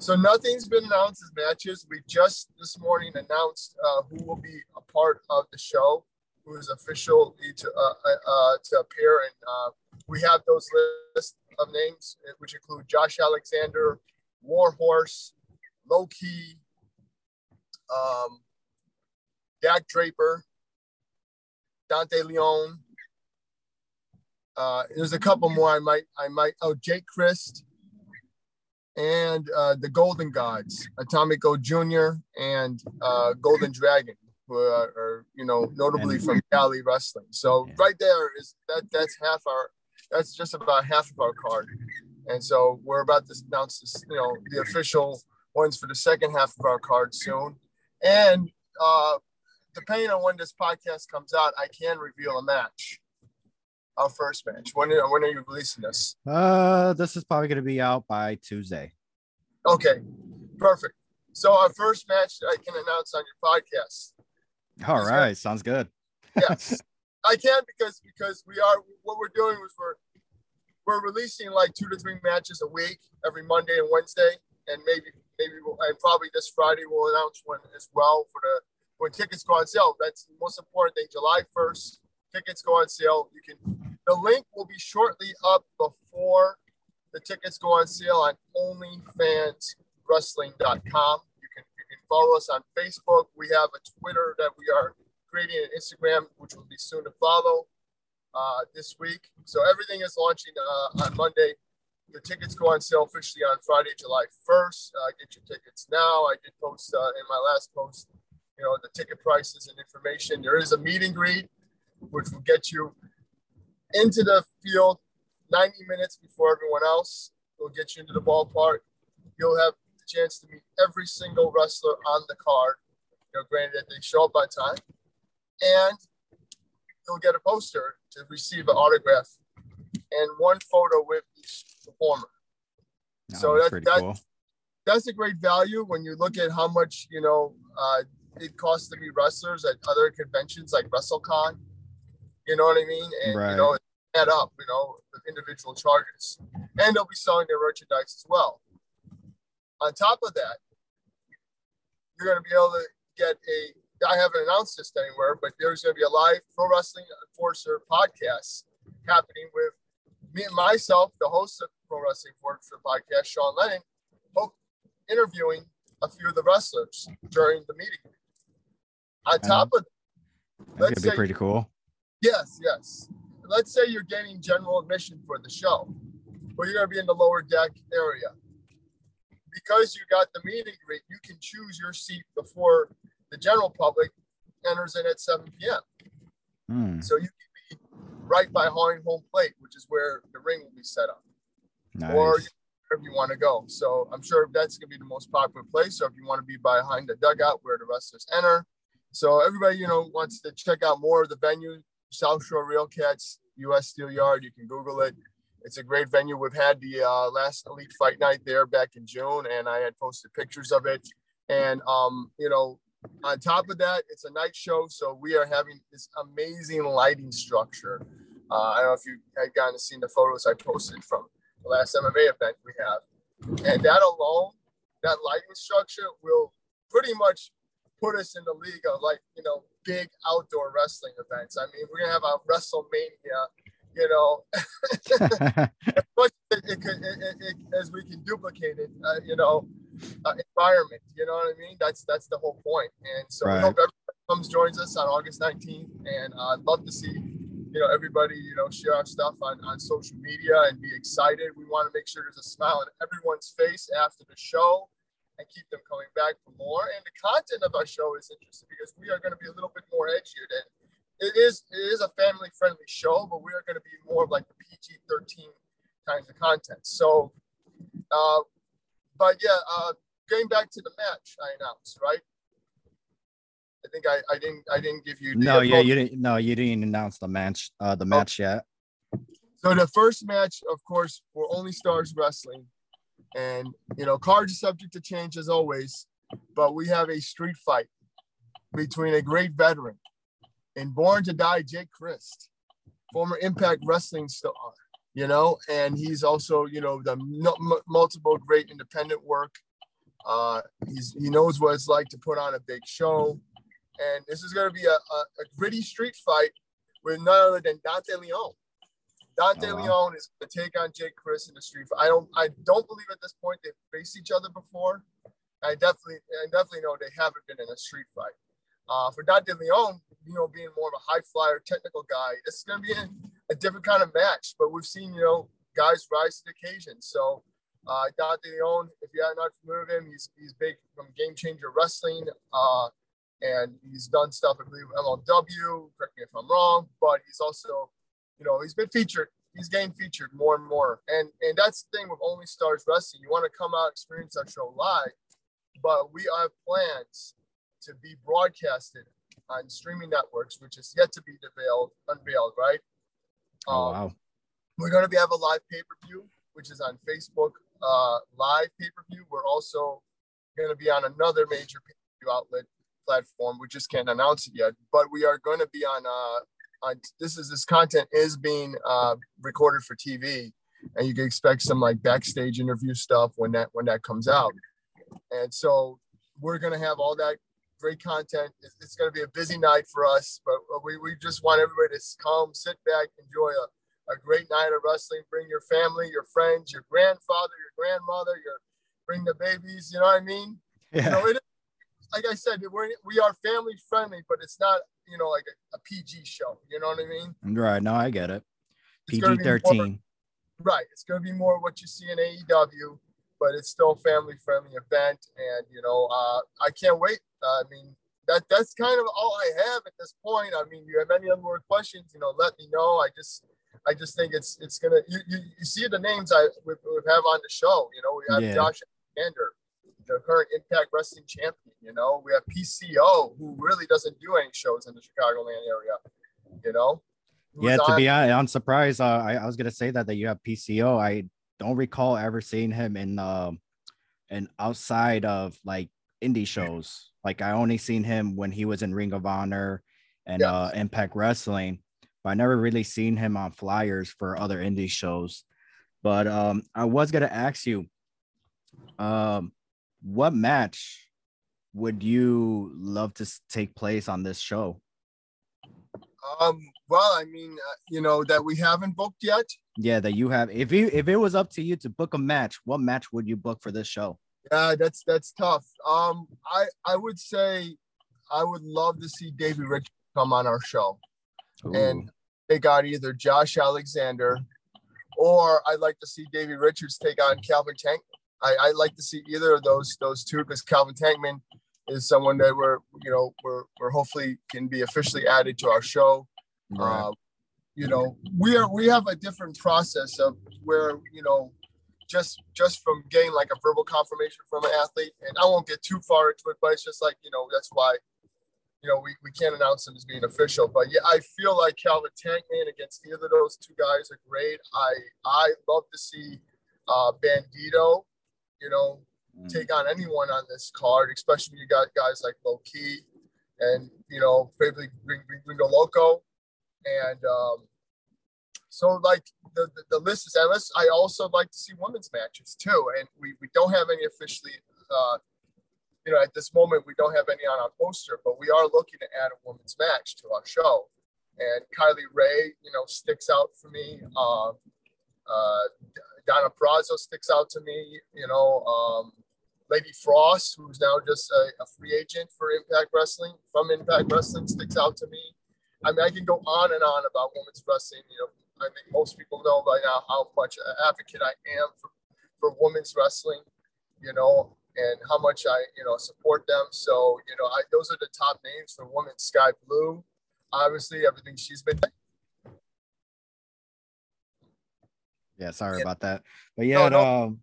So nothing's been announced as matches. We just this morning announced uh, who will be a part of the show, who is official to uh, uh, uh, to appear, and uh, we have those lists of names, which include Josh Alexander, Warhorse, Low Ki, um, Dak Draper, Dante Leone. Uh, there's a couple more I might I might oh Jake Crist and uh, the Golden Gods, Atomic Gold Jr. and uh, Golden Dragon, who are, are you know notably And- from Cali wrestling. So Yeah. right there is that that's half our that's just about half of our card, and so we're about to announce this you know the official ones for the second half of our card soon, and uh, depending on when this podcast comes out, I can reveal a match. Our first match. When, when are you releasing this? Uh, this is probably gonna be out by Tuesday. Okay, perfect. So our first match I can announce on your podcast. All right, sounds good. Yes, I can because because we are what we're doing is we're we're releasing like two to three matches a week every Monday and Wednesday, and maybe maybe we'll, and probably this Friday we'll announce one as well for the when tickets go on sale. That's the most important thing. July first, tickets go on sale. You can the link will be shortly up before the tickets go on sale on OnlyFansWrestling.com. You can you can follow us on Facebook. We have a Twitter that we are creating an Instagram, which will be soon to follow uh, this week. So everything is launching uh, on Monday. The tickets go on sale officially on Friday, July 1st. Uh, get your tickets now. I did post uh, in my last post, you know, the ticket prices and information. There is a meet and greet, which will get you into the field 90 minutes before everyone else. It'll get you into the ballpark. You'll have the chance to meet every single wrestler on the card. You know, granted that they show up on time, and you'll get a poster to receive an autograph and one photo with each performer. No, So that's that- that- cool. That's a great value when you look at how much you know uh, it costs to meet wrestlers at other conventions like WrestleCon. You know what I mean? And Right. you know, add up. You know, the individual charges, and they'll be selling their merchandise as well. On top of that, you're going to be able to get a. I haven't announced this anywhere, but there's going to be a live pro wrestling enforcer podcast happening with me and myself, the host of Pro Wrestling Enforcer podcast, Sean Lennon, interviewing a few of the wrestlers during the meeting. On top of that, That's let's gonna be say- pretty cool. Yes, yes. Let's say you're getting general admission for the show, but you're going to be in the lower deck area. Because you got the meeting greet, you can choose your seat before the general public enters in at 7 p.m. Hmm, So you can be right by Hawing Home Plate, which is where the ring will be set up, or nice. wherever you want to go. So I'm sure that's going to be the most popular place. Or if you want to be behind the dugout where the wrestlers enter. So everybody, you know, wants to check out more of the venue, South Shore RailCats, US Steel Yard. You can Google it. It's a great venue. We've had the uh, last Elite Fight Night there back in June, and I had posted pictures of it. And um, you know, on top of that, it's a night show, so we are having this amazing lighting structure. Uh, I don't know if you had gotten to see the photos I posted from the last MMA event we have, and that alone, that lighting structure will pretty much put us in the league of like you know big outdoor wrestling events. I mean, we're gonna have a WrestleMania, you know, it, it, could- it, it, it, as we can duplicate it, uh, you know, uh, environment. You know what I mean? That's that's the whole point. And so we hope everybody comes joins us on August 19th, and uh, I'd love to see you know everybody you know share our stuff on on social media and be excited. We want to make sure there's a smile on everyone's face after the show. And keep them coming back for more. And the content of our show is interesting because we are going to be a little bit more edgier than it is. It is a family friendly show, but we are going to be more of like the PG 13 kinds of content. So, uh, but yeah, uh, getting back to the match I announced, right? I think I, I didn't I didn't give you no, yeah, you didn't. No, you didn't announce the match. Uh, the match yet. So the first match, of course, for Only Stars Wrestling, and you know, cards are subject to change as always, but we have a street fight between a great veteran and Born to Die Jake Crist, former Impact Wrestling star, you know, and he's also you know the m- multiple great independent work. Uh, he's he knows what it's like to put on a big show, and this is going to be a, a, a gritty street fight with none other than Dante Leone. Dante Oh, wow. Leone is going to take on Jake Crist in the street. fight. I don't, I don't believe at this point they've faced each other before. I definitely, I definitely know they haven't been in a street fight. Uh, for Dante Leon, you know, being more of a high flyer, technical guy, it's going to be a, a, different kind of match. But we've seen, you know, guys rise to the occasion. So uh, Dante Leon, if you're not familiar with him, he's he's big from Game Changer Wrestling, uh, and he's done stuff I believe MLW. Correct me if I'm wrong, but he's also, you know, he's been featured. He's getting featured more and more, and and that's the thing with Only Stars Wrestling. You want to come out experience our show live, but we have plans to be broadcasted on streaming networks, which is yet to be unveiled. Unveiled, right? Oh um, wow! We're going to be have a live pay per view, which is on Facebook uh, live pay per view. We're also going to be on another major pay per view outlet platform. We just can't announce it yet, but we are going to be on. Uh, on this is this content is being uh, recorded for TV, and you can expect some like backstage interview stuff when that when that comes out. And so we're going to have all that great content. It's, it's going to be a busy night for us, but we, we just want everybody to come, sit back, enjoy a a great night of wrestling. Bring your family, your friends, your grandfather, your grandmother, your bring the babies. You know what I mean? Yeah. You know, it, like I said, we're, we are family friendly, but it's not you know like a, a PG show. You know what I mean? Right. No, I get it. PG thirteen. Right. It's going to be more what you see in AEW, but it's still a family friendly event, and you know, uh, I can't wait. I mean, that that's kind of all I have at this point. I mean, you have any other more questions? You know, let me know. I just I just think it's it's gonna you, you, you see the names I we, we have on the show. You know, we have yeah. Josh Alexander, the current Impact Wrestling champion. You know, we have PCO who really doesn't do any shows in the Chicagoland area. You know. Yeah, to on, be honest, I'm surprised. Uh, I, I was gonna say that that you have PCO. I don't recall ever seeing him in um and outside of like indie shows. Like I only seen him when he was in Ring of Honor and uh Impact Wrestling but I never really seen him on flyers for other indie shows. But um, I was gonna ask you, um, what match would you love to take place on this show? Um, well, I mean, uh, you know that we haven't booked yet. Yeah, that you have. If you if it was up to you to book a match, what match would you book for this show? Yeah, that's that's tough. Um, I I would say I would love to see Davey Rich come on our show. Ooh. and they got either Josh Alexander or I'd like to see Davey Richards take on Calvin Tank. I, I'd like to see either of those those two because Calvin Tankman is someone that we're you know we're, we're hopefully can be officially added to our show. Right. Uh, you know we are we have a different process of where you know just just from getting like a verbal confirmation from an athlete and I won't get too far into it, but it's just like you know that's why you know, we, we can't announce him as being official. But yeah, I feel like Calvin Tankman against either of those two guys are great. I I love to see uh, Bandito, you know, mm. take on anyone on this card, especially when you got guys like Low Ki and you know, probably Gringo Loco, and um, so like the, the, the list is endless. I also like to see women's matches too, and we, we don't have any officially uh, you know, at this moment, we don't have any on our poster, but we are looking to add a women's match to our show. And Kylie Rae, you know, sticks out for me. Uh, uh, Deonna Purrazzo sticks out to me. You know, um, Lady Frost, who's now just a, a, free agent for Impact Wrestling from Impact Wrestling, sticks out to me. I mean, I can go on and on about women's wrestling. You know, I think most people know by now how much an advocate I am for, for women's wrestling. You know, and how much I, you know, support them. So, you know, I, those are the top names for women. Sky Blue, obviously, everything she's been. Yeah, sorry yeah. about that, but yeah, no, no, um,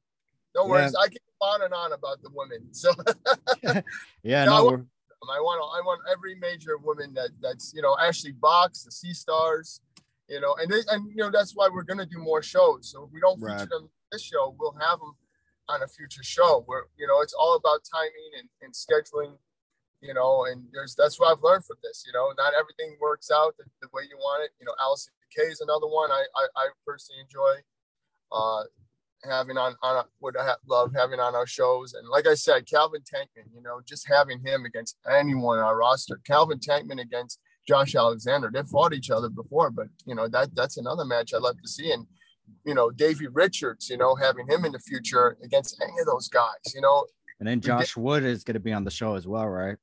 no worries. Yeah. I can go on and on about the women. So, yeah, no, no I, want, I want, I want every major woman that that's you know Ashley Vox, the Sea Stars, you know, and they, and you know that's why we're gonna do more shows. So if we don't feature right. them this show, we'll have them on a future show where you know it's all about timing and, and scheduling you know and there's that's what i've learned from this you know not everything works out the, the way you want it you know Allysin Kay is another one i i, I personally enjoy uh having on on would I love having on our shows. And like i said calvin tankman you know just having him against anyone on our roster calvin tankman against josh alexander they fought each other before but you know that that's another match i'd love to see. And you know, Davey Richards, you know, having him in the future against any of those guys, you know, And then Josh Wood is going to be on the show as well, right?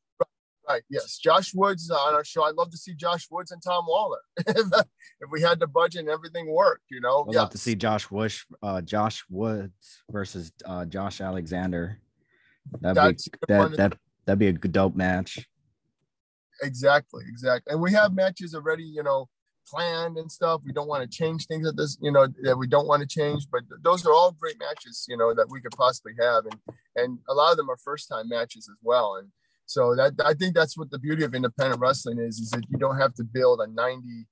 Right. Yes. Josh Woods on our show. I'd love to see Josh Woods and Tom Lawlor if, we had the budget and everything worked. You know. I'd yes. love to see Josh Woods, uh, Josh Woods versus uh, Josh Alexander. That'd That's be that that that'd be a good dope match. Exactly. Exactly. And we have matches already. You know, planned and stuff. We don't want to change things at this, you know, that we don't want to change. But those are all great matches, you know, that we could possibly have, and and a lot of them are first time matches as well. And so that I think that's what the beauty of independent wrestling is, is that you don't have to build a 90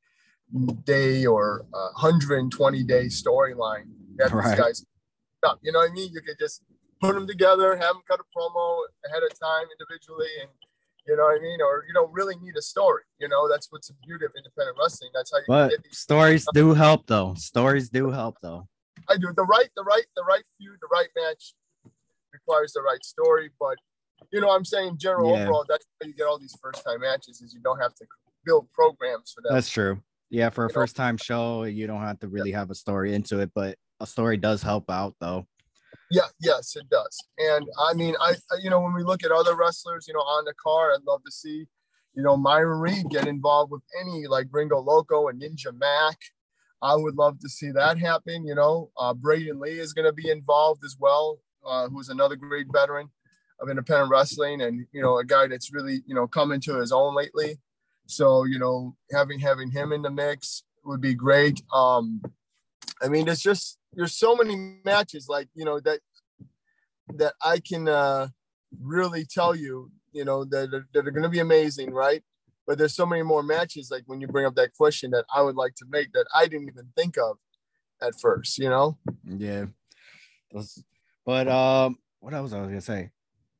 day or 120 day storyline that right. these guys up. You know what I mean? You could just put them together, have them cut a promo ahead of time individually, and you know what I mean? Or you don't really need a story. You know, that's what's the beauty of independent wrestling. That's how you but get these stories do help though. Stories do help though. I do. The right, the right, the right feud, the right match requires the right story. But you know, I'm saying general yeah. overall, that's how you get all these first time matches is you don't have to build programs for that. That's true. Yeah, for a you first time show, you don't have to really yeah. have a story into it, but a story does help out though. Yeah, yes, it does. And I mean, I, you know, when we look at other wrestlers, you know, on the car, I'd love to see, you know, Myron Reed get involved with any like Gringo Loco and Ninja Mac. I would love to see that happen. You know, uh, Braden Lee is going to be involved as well, uh, who's another great veteran of independent wrestling and, you know, a guy that's really, you know, come into his own lately. So, you know, having, having him in the mix would be great. Um, I mean, it's just, there's so many matches like you know that that I can uh, really tell you you know that are, that are going to be amazing, right? But there's so many more matches like when you bring up that question that I would like to make that I didn't even think of at first, you know? Yeah. But um, what else I was gonna say?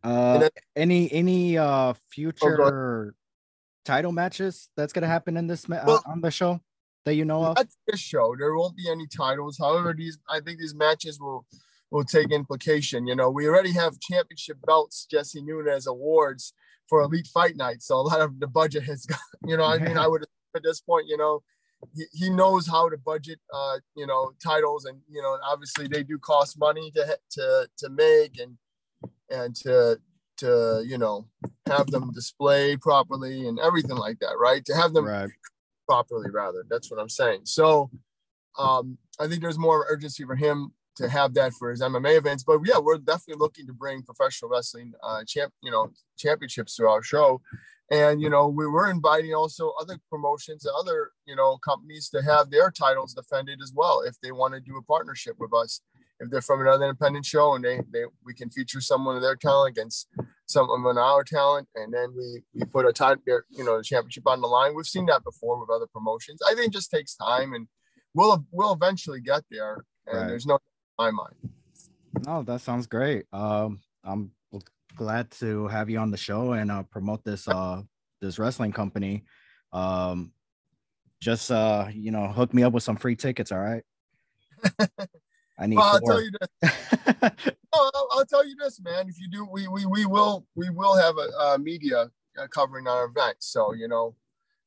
Uh, then, any any uh future oh, title matches that's gonna happen in this ma- well, on the show? that you know of? At this show, there won't be any titles. However, these I think these matches will will take implication. You know, we already have championship belts, Jesse Nunez awards for Elite Fight Night, so a lot of the budget has got. You know, I mean, I would at this point, you know, he, he knows how to budget, uh, you know, titles, and you know, obviously they do cost money to to to make and and to to you know have them displayed properly and everything like that, right? To have them right properly, rather. That's what I'm saying. So um, I think there's more urgency for him to have that for his MMA events. But yeah, we're definitely looking to bring professional wrestling uh, champ, you know, championships to our show. And you know, we were inviting also other promotions and other you know companies to have their titles defended as well if they want to do a partnership with us. If they're from another independent show and they, they we can feature someone of their talent against some of our talent, and then we we put a time, you know, the championship on the line. We've seen that before with other promotions. I think it just takes time, and we'll we'll eventually get there. And right. there's no my mind. No, that sounds great. Um, I'm glad to have you on the show and uh, promote this uh this wrestling company. Um, just uh, you know, hook me up with some free tickets. All right. I need. Well, I'll tell you this. I'll, I'll, tell you this, man. If you do, we we we will we will have a, a media uh, covering our event. So you know,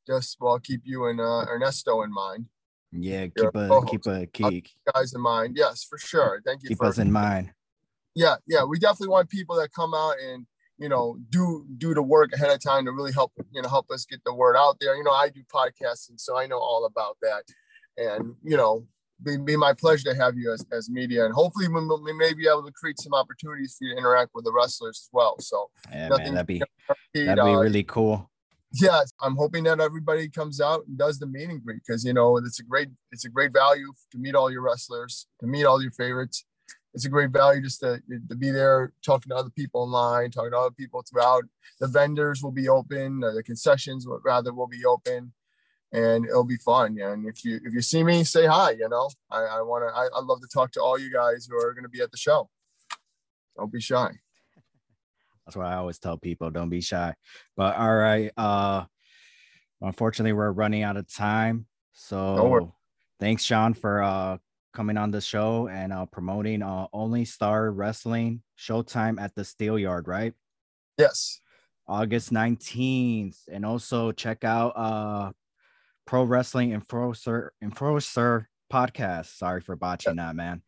just well, keep you and uh, Ernesto in mind. Yeah, keep a keep a keep guys in mind. Yes, for sure. Thank you. Keep for, us in mind. Yeah, yeah. We definitely want people that come out and you know do do the work ahead of time to really help you know help us get the word out there. You know, I do podcasting, so I know all about that. And you know, be, be my pleasure to have you as, as media and hopefully we, we may be able to create some opportunities for you to interact with the wrestlers as well. So yeah, man, that'd be that'd be uh, really cool. Yeah i'm hoping that everybody comes out and does the meet and greet because you know it's a great it's a great value to meet all your wrestlers to meet all your favorites. It's a great value just to, to be there talking to other people online talking to other people throughout. The vendors will be open the concessions rather will be open and it'll be fun. Yeah. And if you if you see me, say hi. You know, I, I want to. I, I love to talk to all you guys who are going to be at the show. Don't be shy. That's why I always tell people don't be shy. But all right, uh, unfortunately, we're running out of time. So thanks, Sean, for uh coming on the show and uh promoting uh Only Star Wrestling Showtime at the Steel Yard, right? Yes. August 19th. And also check out uh Pro Wrestling Enforcer Enforcer podcast. Sorry for botching that, man.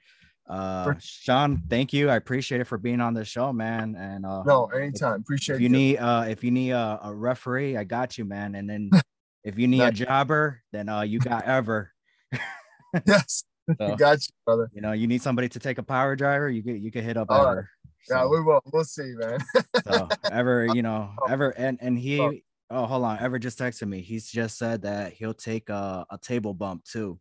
Uh, Sean, thank you. I appreciate it for being on the show, man. And uh, no, anytime. Appreciate if you, you. need uh if you need a, a, referee, I got you, man. And then if you need a jobber, then uh you got ever. yes. So, got you, brother. You know, you need somebody to take a power driver, you can you can hit up All ever. Right. So, yeah, we will. We'll see, man. so ever, you know, oh. ever and and he oh. hold on, ever just texted me. He's just said that he'll take a, a table bump too.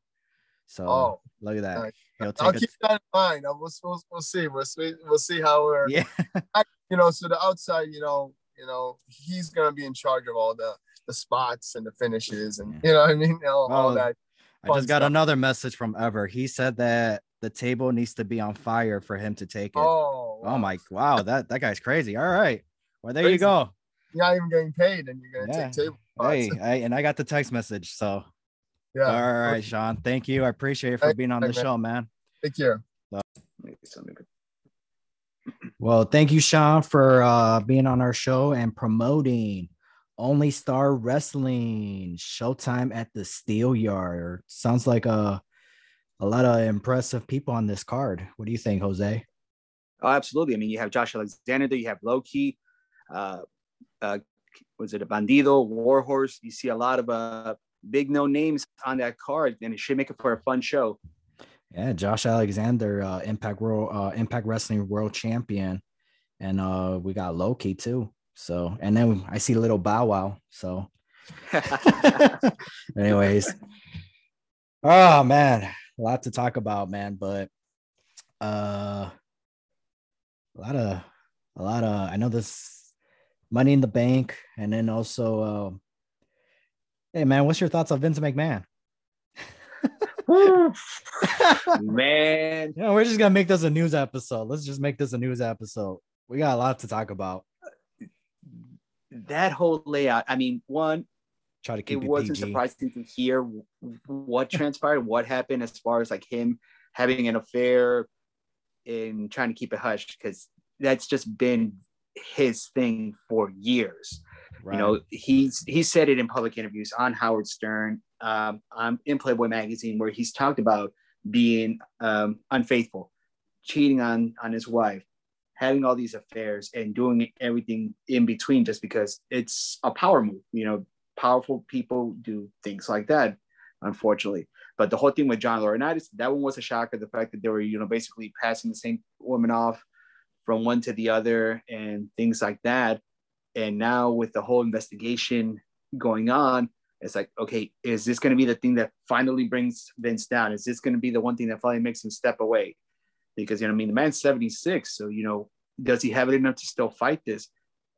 So oh, look at that. Nice. He'll take I'll keep that in mind. Uh, we'll, we'll, we'll see. We'll see. We'll see how we're. Yeah. you know, so the outside, you know, you know, he's gonna be in charge of all the the spots and the finishes, and you know, I mean, all, all that. I just got stuff. another message from Ever. He said that the table needs to be on fire for him to take it. Oh, oh wow. oh my, wow, that that guy's crazy. All right, well there crazy. you go. You're not even getting paid, and you're gonna yeah. take table. Hey, I, and I got the text message, so yeah. All right, Sean. Thank you. I appreciate you for being on the show, man. Take care. Well, thank you, Sean, for uh, being on our show and promoting Only Star Wrestling Showtime at the Steel Yard. Sounds like a a lot of impressive people on this card. What do you think, Jose? Oh, absolutely. I mean, you have Josh Alexander, you have Low Ki, uh, uh, was it a Bandido, Warhorse? You see a lot of uh, big no names on that card, and it should make it for a fun show. Yeah, Josh Alexander, uh, Impact World, uh, Impact Wrestling World Champion, and uh, we got Low Ki too. So, and then I see little Bow Wow. So, anyways, oh man, a lot to talk about, man. But uh, a lot of, a lot of. I know this Money in the Bank, and then also uh, Hey man, what's your thoughts on Vince McMahon? man, you know, we're just gonna make this a news episode. Let's just make this a news episode. We got a lot to talk about. That whole layout. I mean, one, try to keep it, it wasn't PG. surprising to hear what transpired, what happened as far as like him having an affair and trying to keep it hushed because that's just been his thing for years. Right. You know, he's he said it in public interviews on Howard Stern, um, in Playboy magazine, where he's talked about being um, unfaithful, cheating on on his wife, having all these affairs, and doing everything in between, just because it's a power move. You know, powerful people do things like that, unfortunately. But the whole thing with John Laurinaitis, that one was a shocker. The fact that they were, you know, basically passing the same woman off from one to the other and things like that. And now with the whole investigation going on, it's like, okay, is this going to be the thing that finally brings Vince down? Is this going to be the one thing that finally makes him step away? Because, you know, I mean, the man's 76. So, you know, does he have it enough to still fight this?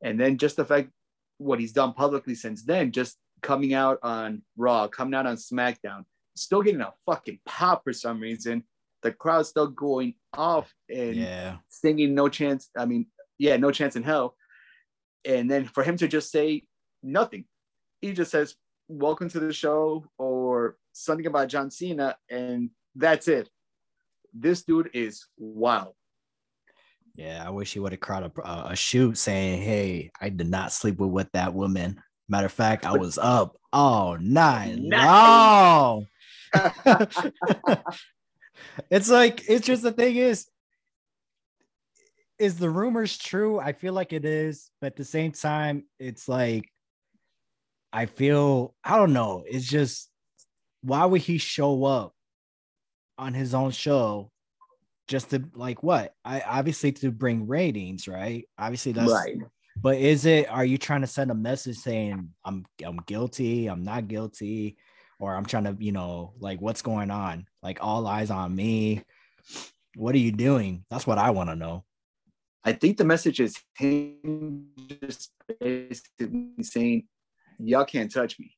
And then just the fact what he's done publicly since then, just coming out on Raw, coming out on SmackDown, still getting a fucking pop for some reason. The crowd's still going off and yeah. singing No Chance. I mean, yeah, No Chance in Hell and then for him to just say nothing, he just says, Welcome to the show or something about John Cena, and that's it. This dude is wild. Yeah, I wish he would have caught a, a shoot saying, Hey, I did not sleep with, with that woman. Matter of fact, I was up all night long. it's like, it's just the thing is, is the rumors true? I feel like it is, but at the same time, it's like I feel I don't know. It's just why would he show up on his own show just to like what? I obviously to bring ratings, right? Obviously that's right. But is it are you trying to send a message saying I'm I'm guilty, I'm not guilty, or I'm trying to, you know, like what's going on? Like all eyes on me. What are you doing? That's what I want to know. I think the message is him just basically saying, "Y'all can't touch me."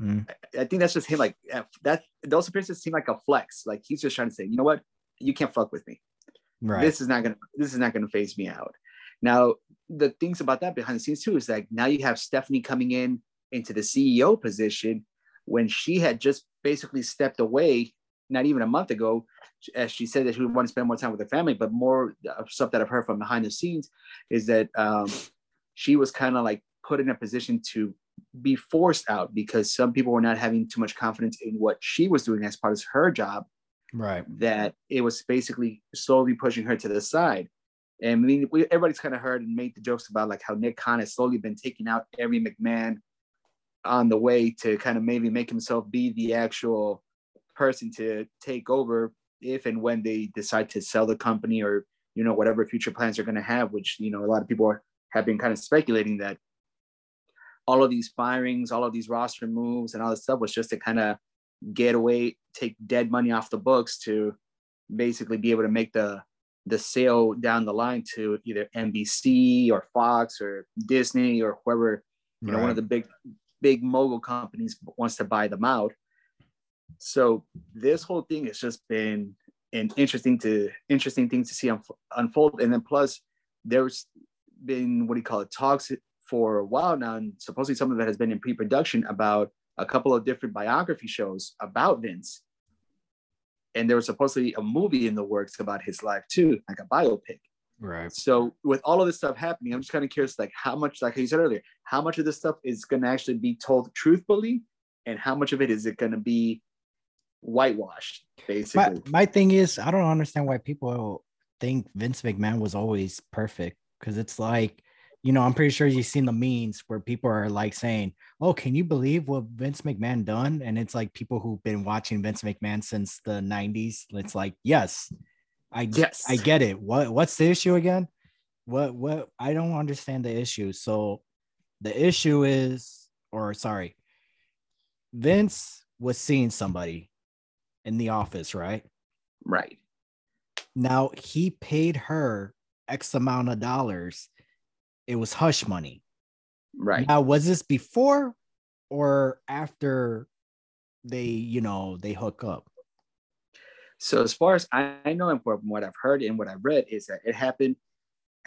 Mm. I, I think that's just him. Like that, those appearances seem like a flex. Like he's just trying to say, "You know what? You can't fuck with me. Right. This is not gonna. This is not gonna phase me out." Now, the things about that behind the scenes too is like now you have Stephanie coming in into the CEO position when she had just basically stepped away not even a month ago, as she said that she would want to spend more time with her family, but more stuff that I've heard from behind the scenes is that um, she was kind of like put in a position to be forced out because some people were not having too much confidence in what she was doing as part of her job. Right. that it was basically slowly pushing her to the side. And I mean, we, everybody's kind of heard and made the jokes about like how Nick Khan has slowly been taking out every McMahon on the way to kind of maybe make himself be the actual person to take over if and when they decide to sell the company or you know whatever future plans they're going to have. Which you know a lot of people are, have been kind of speculating that all of these firings, all of these roster moves, and all this stuff was just to kind of get away, take dead money off the books to basically be able to make the the sale down the line to either NBC or Fox or Disney or whoever, you know, one of the big big mogul companies wants to buy them out. So this whole thing has just been an interesting to interesting thing to see unf- unfold. And then plus there's been what do you call it talks for a while now, and supposedly some of it has been in pre-production about a couple of different biography shows about Vince. And there was supposedly a movie in the works about his life too, like a biopic. Right. So with all of this stuff happening, I'm just kind of curious, like how much, like you said earlier, how much of this stuff is going to actually be told truthfully, and how much of it is it going to be whitewashed, basically? My, my thing is, I don't understand why people think Vince McMahon was always perfect because it's like, you know, I'm pretty sure you've seen the memes where people are like saying, "Oh, can you believe what Vince McMahon done?" And it's like people who've been watching Vince McMahon since the '90s. It's like, yes, I Yes. I get it. What what's the issue again? What what I don't understand the issue. So the issue is, or sorry, Vince was seeing somebody in the office, right? right. Now he paid her X amount of dollars. It was hush money. Right. Now, was this before or after they, you know, they hook up? So as far as I know and from what I've heard and what I've read is that it happened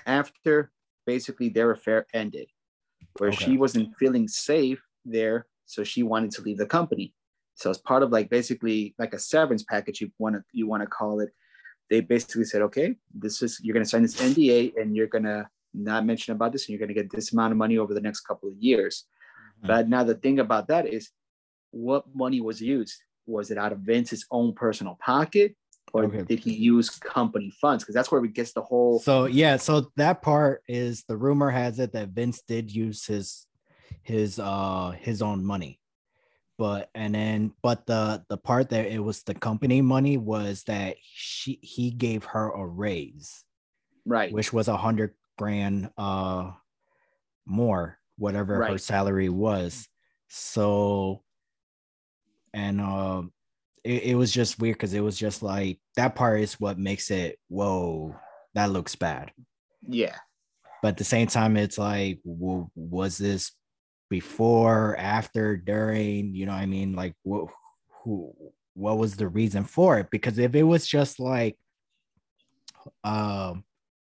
after basically their affair ended, where Okay. she wasn't feeling safe there, so she wanted to leave the company. So as part of like basically like a severance package, you want to you want to call it, they basically said, okay, this is you're gonna sign this NDA and you're gonna not mention about this and you're gonna get this amount of money over the next couple of years. Mhm. But now the thing about that is what money was used? Was it out of Vince's own personal pocket? Or Okay. did he use company funds? Because that's where we gets the whole So yeah, so that part is the rumor has it that Vince did use his his uh his own money. But and then but the the part that it was the company money was that she he gave her a raise. right. which was a hundred grand uh more whatever her salary was so and uh it, it was just weird because it was just like that part is what makes it whoa that looks bad Yeah. but at the same time it's like w- was this before after during you know i mean? Like what who what was the reason for it? Because if it was just like um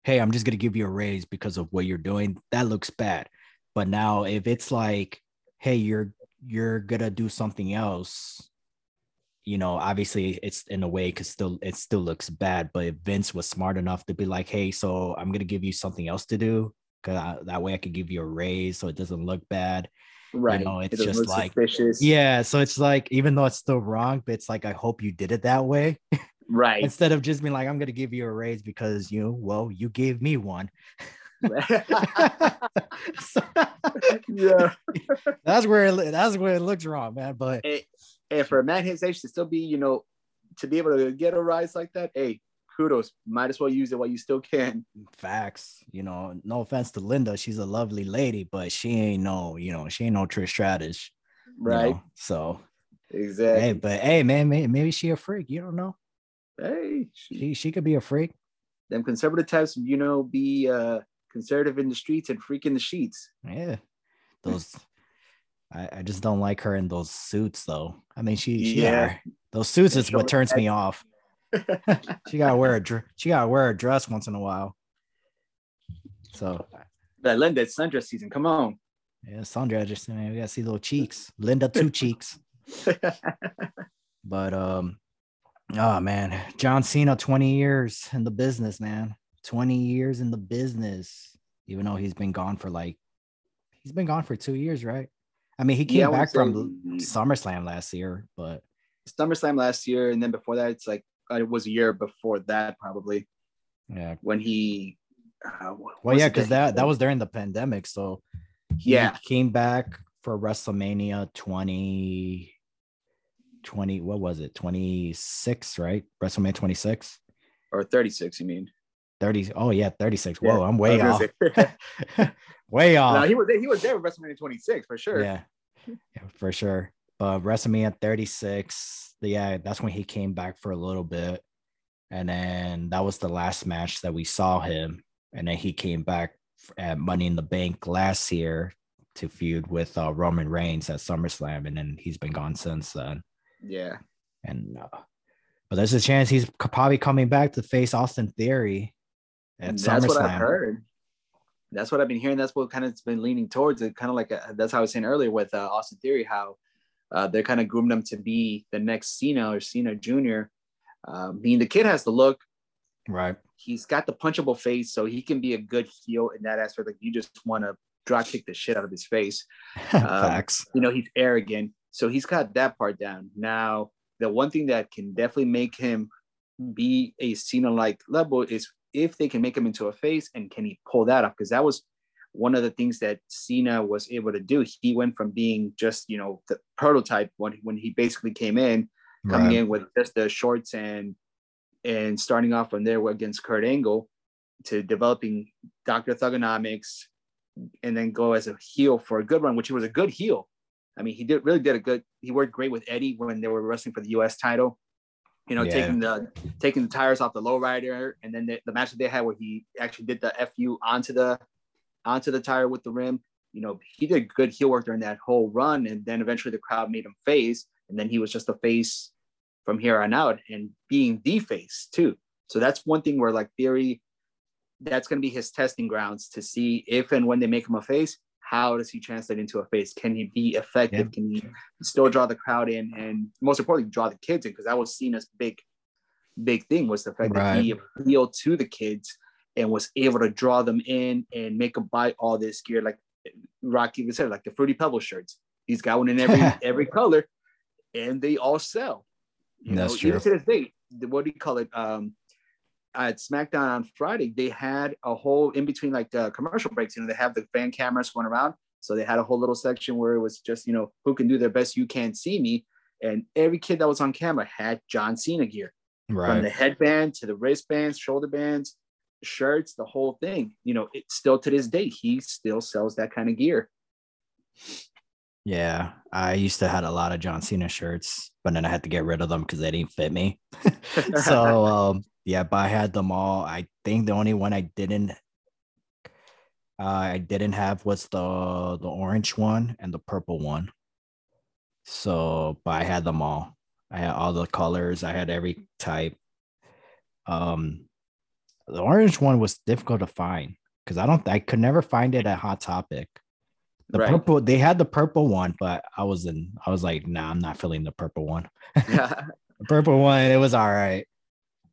hey i'm just gonna give you a raise because of what you're doing that looks bad. But now if it's like hey you're you're gonna do something else you know obviously it's in a way because still it still looks bad but if vince was smart enough to be like hey so i'm gonna give you something else to do because that way i could give you a raise so it doesn't look bad Right. know, It it's doesn't just like- suspicious. yeah so it's like even though it's still wrong but it's like i hope you did it that way Right. instead of just being like i'm gonna give you a raise because you well you gave me one So- yeah. that's where it, that's where it looks wrong man but And, and for a man his age to still be, you know, to be able to get a rise like that, hey, kudos. Might as well use it while you still can. facts you know no offense to linda she's a lovely lady but she ain't no you know she ain't no trish stratus you Right. know? so Exactly. hey but hey man maybe, maybe she a freak you don't know Hey, she she could be a freak them conservative types, you know, be uh conservative in the streets and freak in the sheets. Yeah, those. I, I just don't like her in those suits, though. I mean, she, she Yeah. are- those suits is what turns me off. She gotta wear a dr- she gotta wear a dress once in a while. So But Linda, it's sundress season. Come on. yeah, Sandra just man, we gotta see little cheeks. Linda two cheeks. But um, oh man, John Cena, twenty years in the business, man. Twenty years in the business, even though he's been gone for like, he's been gone for two years, right? I mean, he came Yeah, back from say- SummerSlam last year, but SummerSlam last year, and then before that, it's like it was a year before that probably Yeah. when he. Uh, Well, yeah, because that that was during the pandemic. So he Yeah. came back for WrestleMania 20 20 what was it? 26, right? WrestleMania 26. or 36. You mean? 30. Oh yeah, 36. Yeah, Whoa, I'm I way off. way no, off. he was he was there with WrestleMania 26 for sure. Yeah. yeah, for sure. But WrestleMania 36, yeah, that's when he came back for a little bit. And then that was the last match that we saw him. And then he came back at Money in the Bank last year to feud with uh, Roman Reigns at SummerSlam. And then he's been gone since then. Yeah. And, uh, but there's a chance he's probably coming back to face Austin Theory at And that's what I've heard. That's what I've been hearing. That's what kind of it's been leaning towards. It kind of like uh that's how I was saying earlier with uh, Austin Theory, how uh, they're kind of grooming him to be the next Cena or Cena Jr. Uh, mean the kid has the look. Right. He's got the punchable face, so he can be a good heel in that aspect. Like you just want to drop kick the shit out of his face. Facts. You know, he's arrogant, so he's got that part down. Now, the one thing that can definitely make him be a Cena-like level is if they can make him into a face and can he pull that off? Because that was one of the things that Cena was able to do. He went from being just you know the prototype when when he basically came in, coming Right. in with just the shorts and and starting off from there against Kurt Angle to developing Dr. Thuganomics and then go as a heel for a good run, which he was a good heel. I mean, he did really did a good. He worked great with Eddie when they were wrestling for the U.S. title. You know, Yeah. taking the taking the tires off the lowrider, and then the, the match that they had where he actually did the fu onto the onto the tire with the rim. You know, he did good heel work during that whole run, and then eventually the crowd made him face, and then he was just a face from here on out, and being the face too. So that's one thing where like Theory, that's going to be his testing grounds to see if and when they make him a face, how does he translate into a face? Can he be effective? Yeah. Can he still draw the crowd in, and most importantly, draw the kids in? Because that was seen as big, big thing was the fact that he appealed to the kids and was able to draw them in and make them buy all this gear, like Rocky even said, like the Fruity Pebble shirts. He's got one in every every color, and they all sell. You That's know, even true. to this day, what do you call it? Um, at SmackDown on Friday, they had a whole in between like uh, commercial breaks. You know, they have the fan cameras going around, so they had a whole little section where it was just you know who can do their best. You can't see me, and every kid that was on camera had John Cena gear right. from the headband to the wristbands, shoulder bands, shirts, the whole thing. You know, it's still to this day he still sells that kind of gear. Yeah, I used to had a lot of John Cena shirts, but then I had to get rid of them because they didn't fit me. so um, yeah, but I had them all. I think the only one I didn't, uh, I didn't have was the the orange one and the purple one. So, but I had them all. I had all the colors. I had every type. Um, the orange one was difficult to find because I don't. I could never find it at Hot Topic. The Right. purple, they had the purple one, but I was in. I was like, nah, I'm not feeling the purple one. The purple one, it was all right.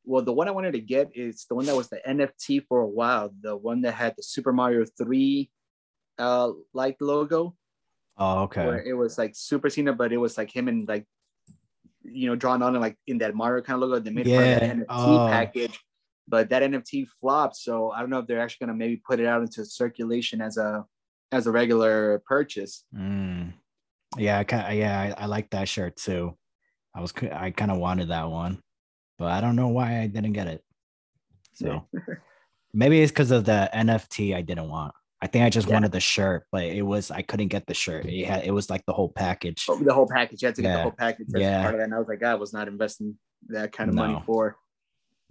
well, the one I wanted to get is the one that was the NFT for a while, the one that had the Super Mario 3 uh like logo, Oh, okay. it was like Super Cena, but it was like him and like you know, drawn on it like in that Mario kind of logo. They made part of Yeah. that NFT Oh. package, but that NFT flopped. So I don't know if they're actually gonna maybe put it out into circulation as a as a regular purchase. Mm. Yeah, I kind yeah, I, I like that shirt too. I was I kind of wanted that one, but I don't know why I didn't get it. So maybe it's because of the NFT I didn't want. I think I just Yeah. wanted the shirt, but it was I couldn't get the shirt. It had it was like the whole package. Oh, the whole package. You had to get Yeah. the whole package as Yeah. part of that. And I was like, I was not investing that kind of money for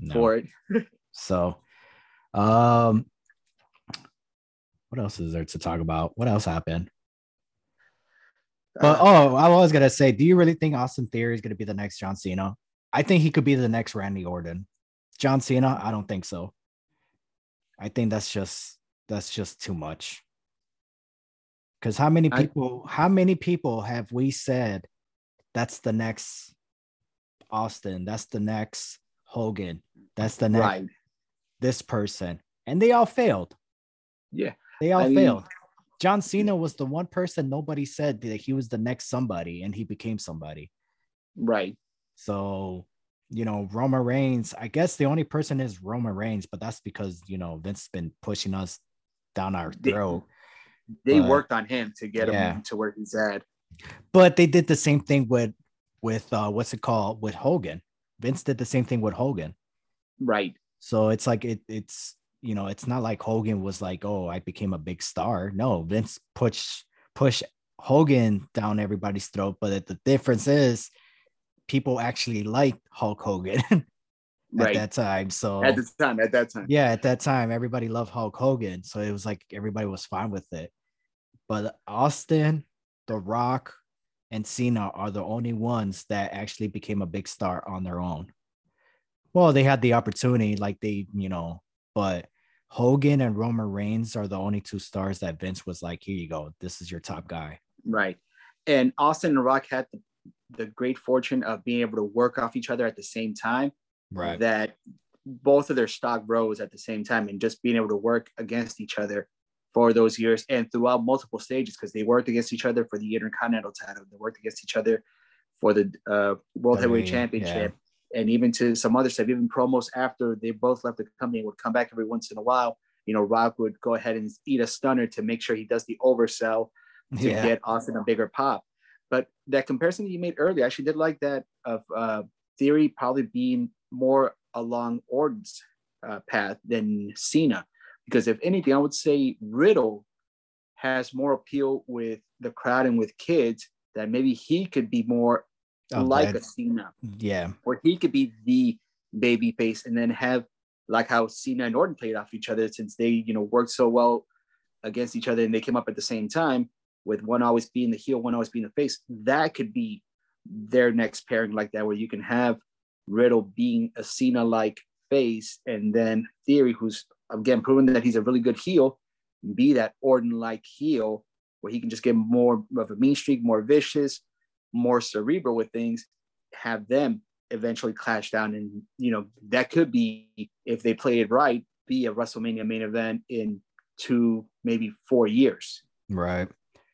No. for it. So, um, what else is there to talk about? What else happened? But Uh, oh, I was gonna say, do you really think Austin Theory is gonna be the next John Cena? I think he could be the next Randy Orton. John Cena, I don't think so. I think that's just that's just too much. Because how many I- people? how many people have we said that's the next Austin? That's the next Hogan. That's the next right. this person, and they all failed. Yeah. They all I mean- failed. John Cena was the one person nobody said that he was the next somebody, and he became somebody. Right. So, you know, Roman Reigns, I guess the only person is Roman Reigns, but that's because, you know, Vince's been pushing us down our They- throat. They But- worked on him to get Yeah. him to where he's at. But they did the same thing with with uh what's it called with Hogan. Vince did the same thing with Hogan. Right. So it's like it it's you know, it's not like Hogan was like, "Oh, I became a big star." No, Vince push push Hogan down everybody's throat, but the difference is people actually liked Hulk Hogan at Right. that time. So At the time, at that time. yeah, at that time, everybody loved Hulk Hogan. So it was like everybody was fine with it. But Austin, The Rock, and Cena are the only ones that actually became a big star on their own. Well, they had the opportunity, like they, you know, but Hogan and Roman Reigns are the only two stars that Vince was like, here you go. This is your top guy. Right. And Austin and Rock had the, the great fortune of being able to work off each other at the same time. Right. That both of their stock rose at the same time and just being able to work against each other for those years and throughout multiple stages because they worked against each other for the Intercontinental title. They worked against each other for the uh, World Heavyweight WWE, Championship and even to some other stuff, even promos after they both left the company would come back every once in a while. You know, Rock would go ahead and eat a stunner to make sure he does the oversell to Yeah. get Austin a bigger pop. But that comparison that you made earlier, I actually did like that of uh, Theory probably being more along Orton's uh, path than Cena. Because if anything, I would say Riddle has more appeal with the crowd and with kids that maybe he could be more Of like that- a Cena, yeah. Where he could be the baby face and then have like how Cena and Orton played off each other since they, you know, worked so well against each other and they came up at the same time with one always being the heel, one always being the face. That could be their next pairing like that, where you can have Riddle being a Cena like face and then Theory, who's again proven that he's a really good heel, be that Orton like heel where he can just get more of a mean streak, more vicious, more cerebral with things, have them eventually clash down. And, you know, that could be, if they play it right, be a WrestleMania main event in two, maybe four years. Right.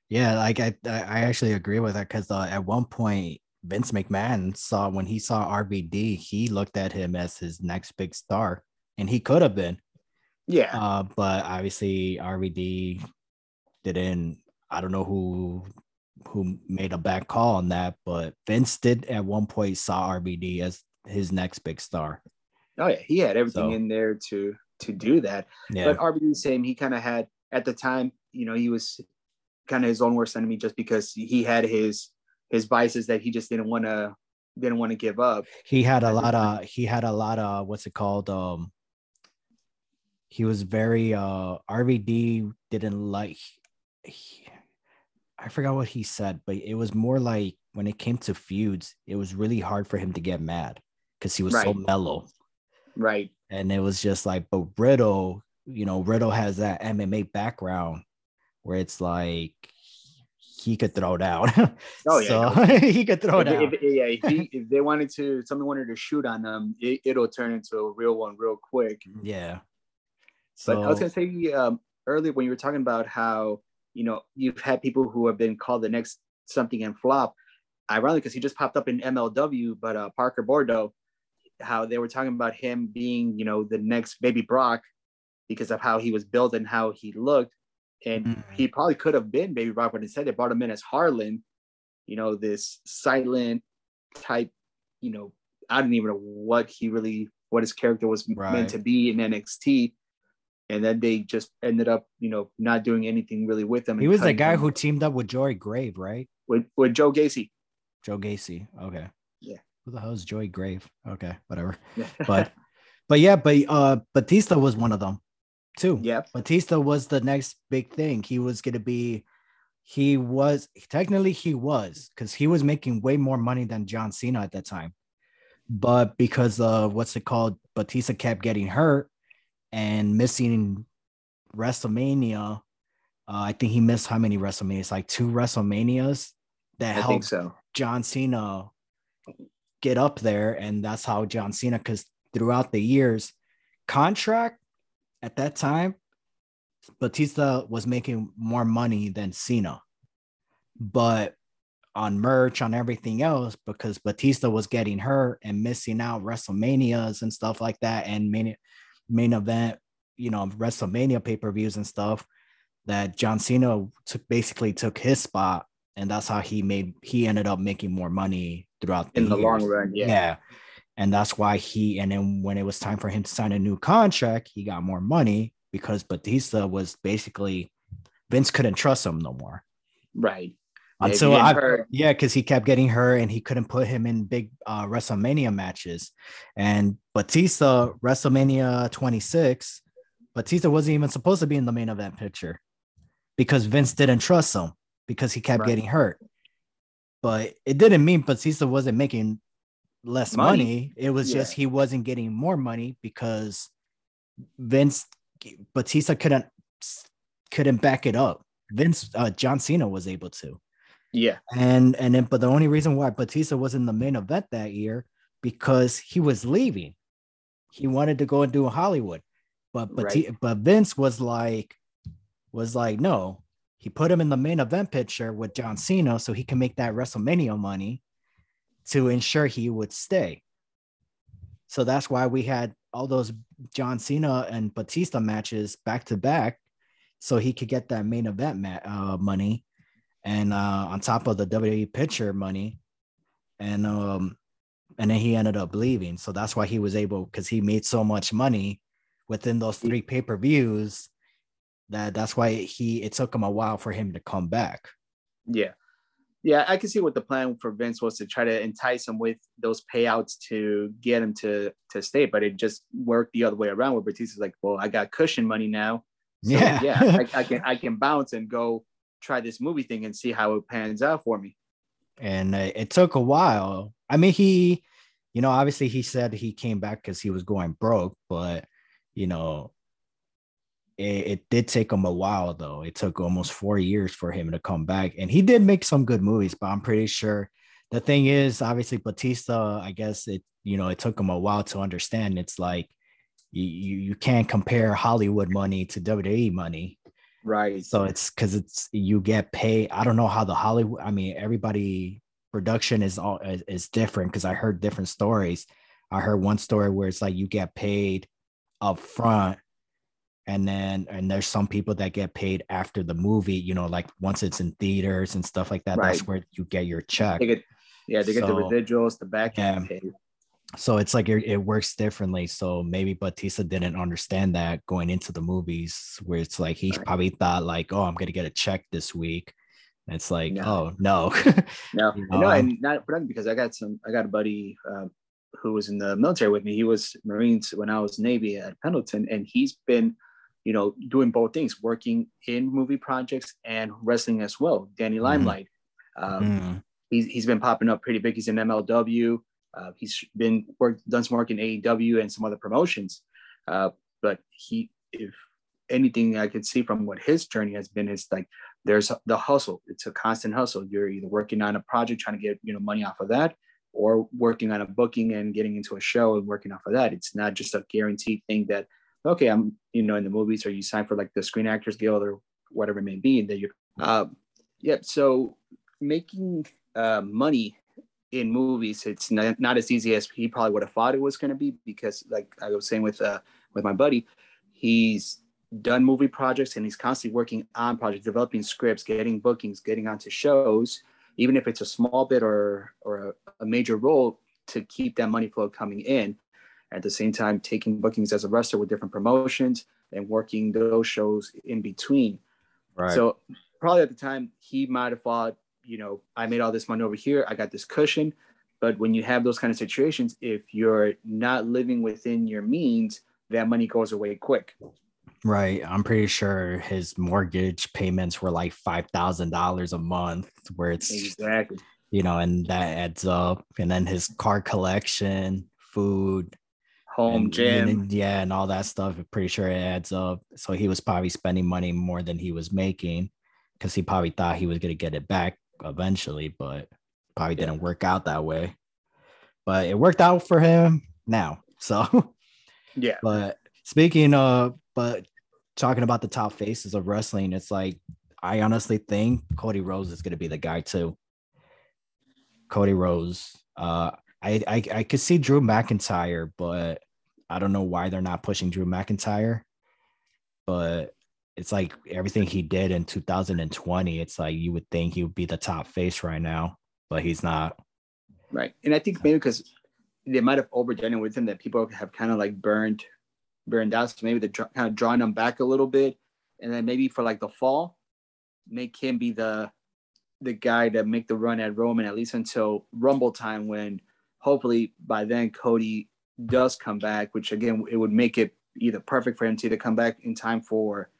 Yeah, like I I I actually agree with that because uh, at one point Vince McMahon saw when he saw RVD, he looked at him as his next big star, and he could have been. Yeah. Uh, but obviously RVD didn't. I don't know who who made a bad call on that, but Vince did at one point saw RVD as his next big star. Oh yeah. He had everything So- in there to to do that. Yeah, But RVD same, he kind of had at the time, you know, he was kind of his own worst enemy just because he had his his vices that he just didn't want to didn't want to give up. he had a lot of he had a lot of what's it called um he was very uh rvd didn't like he- i forgot what he said but it was more like when it came to feuds it was really hard for him to get mad because he was so mellow. Right. and it was just like but riddle you know riddle has that mma background where it's like he could throw down. Oh, yeah, so he could throw If, down. if- yeah, if, he, if they wanted to, someone wanted to shoot on them, it, it'll turn into a real one real quick. yeah. But so I was gonna say um, earlier when you were talking about how you know you've had people who have been called the next something and flop. Ironically, because he just popped up in MLW, but uh, Parker Boudreaux, how they were talking about him being you know the next baby Brock because of how he was built and how he looked, and Mhm. he probably could have been baby Brock, but instead they brought him in as Harland, you know this silent type, you know I don't even know what he really what his character was Right. meant to be in NXT and then they just ended up, you know, not doing anything really with him. He was the guy who teamed up with Joey Grave, right? with with Joe Gacy. Joe Gacy. Okay. Yeah. Who the hell is Joey Grave? Okay, whatever. But but yeah, but uh Batista was one of them too. yeah, Batista was the next big thing. He was gonna be he was technically he was because he was making way more money than John Cena at that time. But because of what's it called, Batista kept getting hurt and missing WrestleMania. Uh, I think he missed how many WrestleManias? Like two WrestleManias that I helped so. John Cena get up there, and that's how John Cena. Because throughout the years, contract at that time, Batista was making more money than Cena, but on merch, on everything else, because Batista was getting hurt and missing out WrestleManias and stuff like that, and main main event, you know, WrestleMania pay per views and stuff. That John Cena took basically took his spot, and that's how he made he ended up making more money throughout in the years. long run. Yeah. yeah. And that's why he, and then when it was time for him to sign a new contract, he got more money because Batista was basically Vince couldn't trust him no more. Right. Yeah, if Until you I, hurt- yeah, because he kept getting hurt and he couldn't put him in big uh, WrestleMania matches. And Batista, WrestleMania 26, Batista wasn't even supposed to be in the main event picture because Vince didn't trust him because he kept Right. getting hurt. But it didn't mean Batista wasn't making less money. Money. It was Yeah. just he wasn't getting more money because Vince Batista couldn't couldn't back it up. Vince uh, John Cena was able to. Yeah. And and then but the only reason why Batista was in the main event that year because he was leaving. He wanted to go and do Hollywood. But but, Right. but Vince was like was like no. He put him in the main event picture with John Cena so he can make that WrestleMania money to ensure he would stay. So that's why we had all those John Cena and Batista matches back to back so he could get that main event ma- uh, money and uh, on top of the WWE picture money, and um, and then he ended up leaving. So that's why he was able because he made so much money within those three pay per views that that's why he it took him a while for him to come back. Yeah. Yeah, I can see what the plan for Vince was to try to entice him with those payouts to get him to to stay, but it just worked the other way around. Where Batista's like, "Well, I got cushion money now, so Yeah. yeah, I, I can I can bounce and go try this movie thing and see how it pans out for me." and uh, it took a while. I mean, he, you know, obviously he said he came back because he was going broke, but you know, it, it did take him a while though. It took almost four years for him to come back, and he did make some good movies. But I'm pretty sure the thing is, obviously Batista. I guess it, you know, it took him a while to understand. It's like you you, you can't compare Hollywood money to WWE money. Right. So it's because it's you get paid. I don't know how the Hollywood. I mean, everybody production is all is, is different because I heard different stories. I heard one story where it's like you get paid up front, and then and there's some people that get paid after the movie. You know, like once it's in theaters and stuff like that. That's where you get your check. they get yeah, they get the residuals, the back end Yeah. So it's like it, it works differently. So maybe Batista didn't understand that going into the movies, where it's like he Right. probably thought like, oh, I'm gonna get a check this week. And it's like, No. oh no. No, You no, know? and not but because I got some, I got a buddy uh, who was in the military with me. He was Marines when I was Navy at Pendleton, and he's been, you know, doing both things, working in movie projects and wrestling as well. Danny Mhm. Limelight, um, Mm, he's he's been popping up pretty big. He's in MLW. Uh, he's been worked done some work in AEW and some other promotions. Uh, but he, if anything, I could see from what his journey has been is like there's the hustle. It's a constant hustle. You're either working on a project trying to get you know money off of that, or working on a booking and getting into a show and working off of that. It's not just a guaranteed thing that okay, I'm you know in the movies or you sign for like the Screen Actors Guild or whatever it may be, and that you. Uh, yep. So making uh, money in movies, it's not, not as easy as he probably would have thought it was going to be because, like I was saying with uh, with my buddy, he's done movie projects and he's constantly working on projects, developing scripts, getting bookings, getting onto shows, even if it's a small bit or or a, a major role to keep that money flow coming in. At the same time, taking bookings as a wrestler with different promotions and working those shows in between. right. So probably at the time he might have thought, you know, I made all this money over here, I got this cushion. But when you have those kind of situations, if you're not living within your means, that money goes away quick. right. I'm pretty sure his mortgage payments were like five thousand dollars a month, where it's Exactly. you know, and that adds up. And then his car collection, food, Home and, gym. and- yeah, and all that stuff. I'm pretty sure it adds up. So he was probably spending money more than he was making because he probably thought he was gonna get it back eventually, but probably Yeah. didn't work out that way. But it worked out for him now. So, yeah. but speaking of, but talking about the top faces of wrestling, it's like I honestly think Cody Rhodes is gonna be the guy too. Cody Rhodes. Uh, I, I I could see Drew McIntyre, but I don't know why they're not pushing Drew McIntyre. But it's like everything he did in 2020. It's like you would think he would be the top face right now, but he's not. Right, and I think maybe because they might have overdone it with him that people have kind of like burned burned out. So maybe they're kind of drawing him back a little bit, and then maybe for like the fall, make him be the the guy to make the run at Roman at least until Rumble time when hopefully by then Cody does come back, which again it would make it either perfect for him to either come back in time for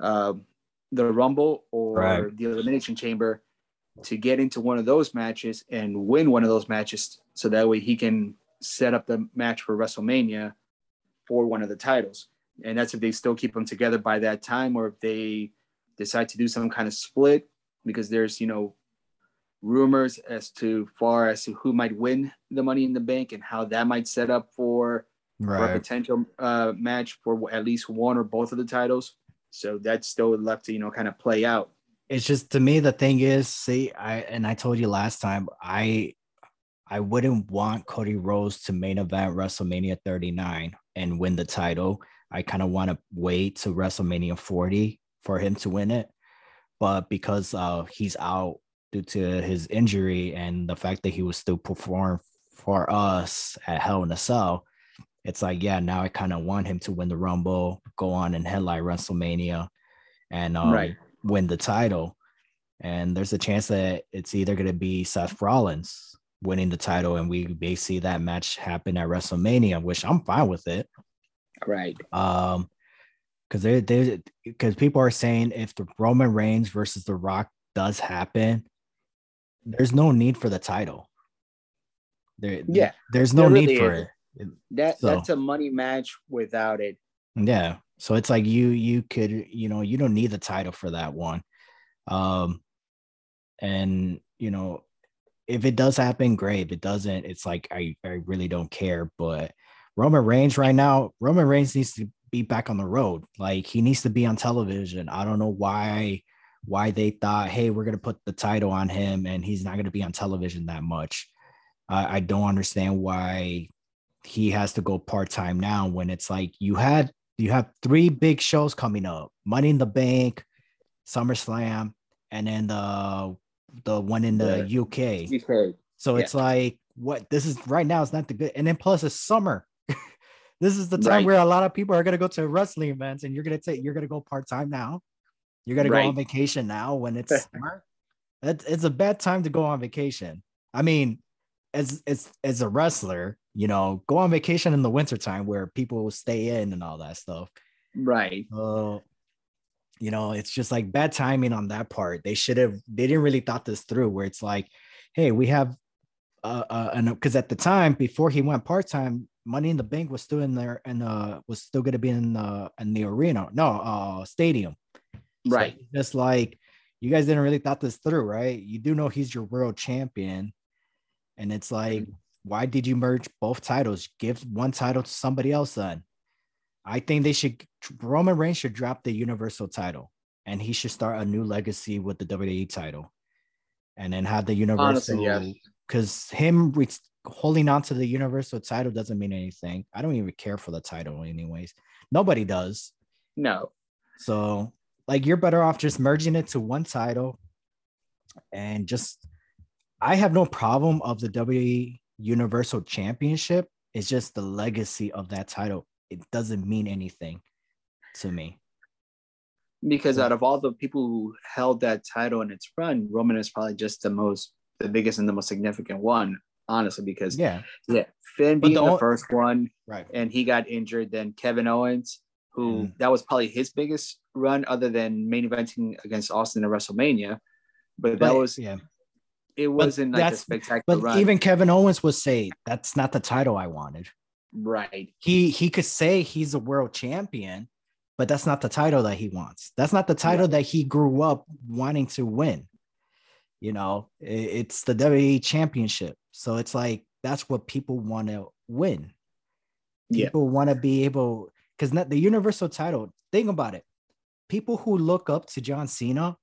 uh, the Rumble or Right. the Elimination Chamber to get into one of those matches and win one of those matches, so that way he can set up the match for WrestleMania for one of the titles. And that's if they still keep them together by that time, or if they decide to do some kind of split, because there's you know rumors as to far as to who might win the Money in the Bank and how that might set up for for a potential uh, match for at least one or both of the titles. So that's still left to you know kind of play out. It's just to me the thing is, see, I and I told you last time, I I wouldn't want Cody Rhodes to main event WrestleMania 39 and win the title. I kind of want to wait to WrestleMania 40 for him to win it. But because uh, he's out due to his injury and the fact that he was still perform for us at Hell in a Cell, it's like, yeah, now I kind of want him to win the Rumble, go on and headline WrestleMania, and um, Right. win the title. And there's a chance that it's either going to be Seth Rollins winning the title, and we may see that match happen at WrestleMania, which I'm fine with it. Right. Um, because they they because people are saying if the Roman Reigns versus The Rock does happen, there's no need for the title. There, Yeah, there's no there need for isn't. it. That So- that's a money match without it. Yeah. So it's like you you could, you know, you don't need the title for that one. Um and you know, if it does happen, great. If it doesn't, it's like I, I really don't care. But Roman Reigns right now, Roman Reigns needs to be back on the road. Like he needs to be on television. I don't know why why they thought, hey, we're gonna put the title on him and he's not gonna be on television that much. I I don't understand why he has to go part-time now when it's like you had you have three big shows coming up money in the bank summerslam and then the the one in the uk Okay. so it's like what this is right now it's not the good and then plus it's summer. This is the time Right. where a lot of people are going to go to wrestling events and you're going to take you're going to go part-time now. You're going to go on vacation now when it's summer. It's, it's a bad time to go on vacation. I mean as as as a wrestler you know go on vacation in the wintertime where people will stay in and all that stuff Right. uh, you know, it's just like bad timing on that part. They should have. They didn't really thought this through. Where it's like, hey, we have, uh, uh because at the time before he went part time, Money in the Bank was still in there and uh was still going to be in the in the arena, no, uh, stadium. Right. it's just like you guys didn't really thought this through, right? You do know he's your world champion, and it's like, why did you merge both titles? Give one title to somebody else then. I think they should Roman Reigns should drop the Universal title and he should start a new legacy with the WWE title. And then have the Universal Honestly, yes. because him re- holding on to the Universal title doesn't mean anything. I don't even care for the title, anyways. Nobody does. No. So, like, you're better off just merging it to one title and just. I have no problem of the WWE Universal Championship. is just the legacy of that title. It doesn't mean anything to me. Because out of all the people who held that title in its run, Roman is probably just the most, the biggest and the most significant one, honestly. Because yeah, Yeah, Finn But being the the, first one, right. and he got injured. Then Kevin Owens, who Mhm. that was probably his biggest run, other than main eventing against Austin at WrestleMania. But that was yeah. It wasn't like a spectacular But run, even Kevin Owens would say that's not the title I wanted. right? He he could say he's a world champion, but that's not the title that he wants. That's not the title that he grew up wanting to win. You know, i- it's the WWE championship. So it's like that's what people want to win. Yeah. People want to be able because not the universal title. Think about it. People who look up to John Cena,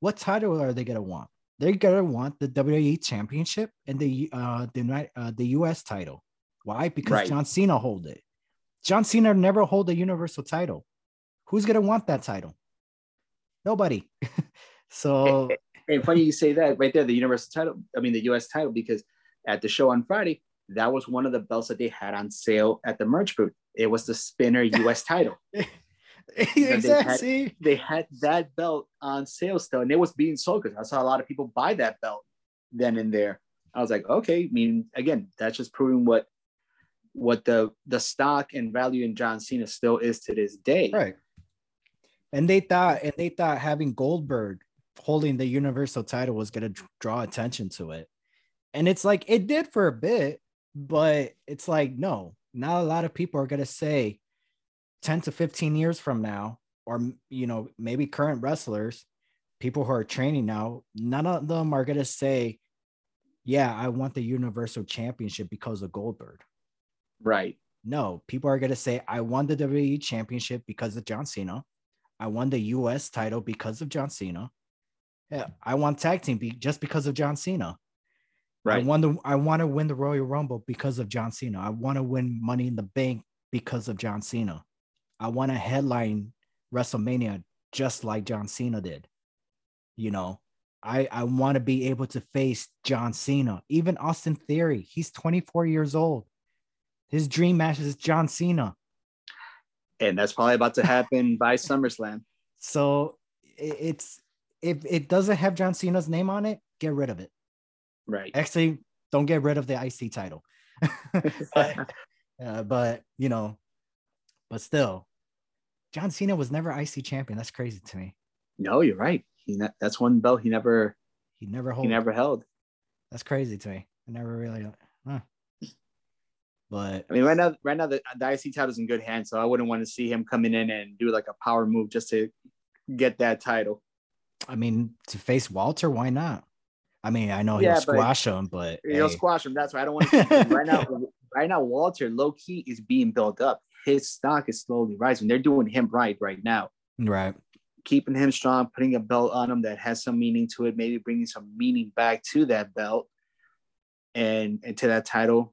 what title are they gonna want? They're gonna want the WWE championship and the uh the uh, the US title. Why? Because right. John Cena hold it. John Cena never hold a universal title. Who's gonna want that title? Nobody. so and, and funny you say that right there, the universal title, I mean the US title, because at the show on Friday, that was one of the belts that they had on sale at the merch booth. It was the spinner US title. exactly. They had, they had, that belt on sale still, and it was being sold because I saw a lot of people buy that belt then and there. I was like, okay. I mean, again, that's just proving what what the the stock and value in John Cena still is to this day. Right. And they thought, and they thought having Goldberg holding the Universal title was going to draw attention to it, and it's like it did for a bit, but it's like no, not a lot of people are going to say 10 to 15 years from now, or you know, maybe current wrestlers, people who are training now, none of them are gonna say, Yeah, I want the universal championship because of Goldberg. Right. No, people are gonna say, I won the WWE championship because of John Cena. I won the US title because of John Cena. Yeah, I won tag team be- just because of John Cena. Right. I want to I want to win the Royal Rumble because of John Cena. I want to win Money in the Bank because of John Cena. I want to headline WrestleMania just like John Cena did. You know, I I want to be able to face John Cena, even Austin Theory. He's 24 years old. His dream match is John Cena. And that's probably about to happen by SummerSlam. So it's if it doesn't have John Cena's name on it, get rid of it. Right. Actually, don't get rid of the IC title. but, uh, but you know, but still, John Cena was never IC champion. That's crazy to me. No, you're right. He ne- that's one belt he never he never held. He never held. That's crazy to me. I never really. Huh. But I mean, right now, right now the, the IC title is in good hands, so I wouldn't want to see him coming in and do like a power move just to get that title. I mean, to face Walter, why not? I mean, I know he'll squash him, but he'll hey. squash him. That's why I don't want to. right now, right now, Walter low key is being built up his stock is slowly rising. They're doing him right right now. Right. Keeping him strong, putting a belt on him that has some meaning to it, maybe bringing some meaning back to that belt and, and to that title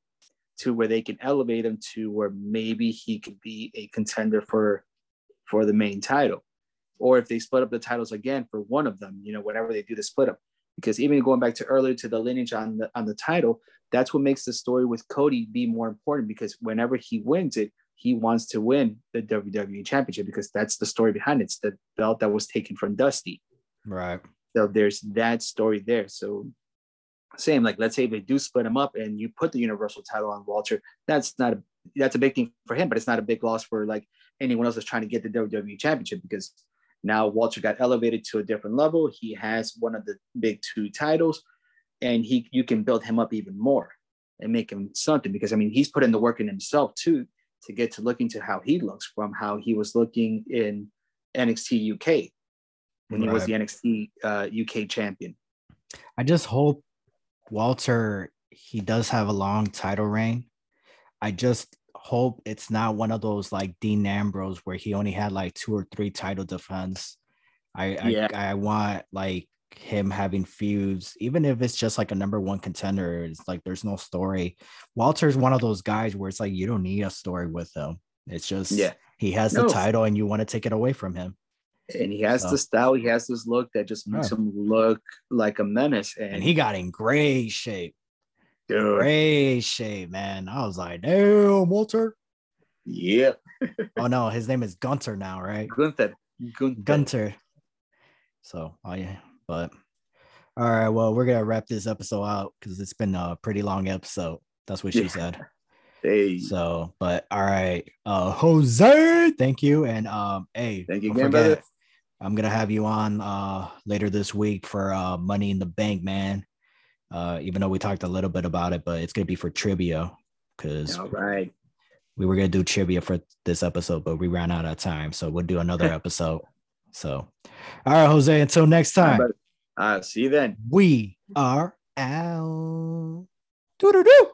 to where they can elevate him to where maybe he could be a contender for for the main title. Or if they split up the titles again for one of them, you know, whatever they do to split up. Because even going back to earlier to the lineage on the on the title, that's what makes the story with Cody be more important because whenever he wins it, he wants to win the WWE Championship because that's the story behind it. It's the belt that was taken from Dusty. Right. So there's that story there. So same, like let's say they do split him up and you put the Universal title on Walter. That's not a that's a big thing for him, but it's not a big loss for like anyone else that's trying to get the WWE Championship because now Walter got elevated to a different level. He has one of the big two titles, and he you can build him up even more and make him something because I mean he's put in the work in himself too to get to looking to how he looks from how he was looking in NXT UK when right. he was the NXT uh, UK champion. I just hope Walter he does have a long title reign. I just hope it's not one of those like Dean Ambrose where he only had like two or three title defense. I yeah. I, I want like him having feuds, even if it's just like a number one contender, it's like there's no story. Walter's one of those guys where it's like you don't need a story with him. It's just yeah, he has no. the title and you want to take it away from him. And he has so. the style, he has this look that just makes yeah. him look like a menace. And, and he got in great shape. Dude. Great shape, man. I was like, damn, Walter. Yeah. oh no, his name is Gunter now, right? Gunther. Gunther. Gunter. So, oh yeah, but all right, well, we're gonna wrap this episode out because it's been a pretty long episode. That's what she yeah. said. Hey. So, but all right, uh, Jose, thank you, and um, hey, thank you again, brother. I'm gonna have you on uh later this week for uh Money in the Bank, man. Uh, even though we talked a little bit about it, but it's gonna be for trivia because all right, we were gonna do trivia for this episode, but we ran out of time, so we'll do another episode. So, all right, Jose. Until next time. Uh, see you then. We are out. Do do do.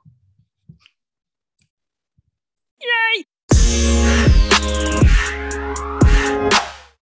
Yay!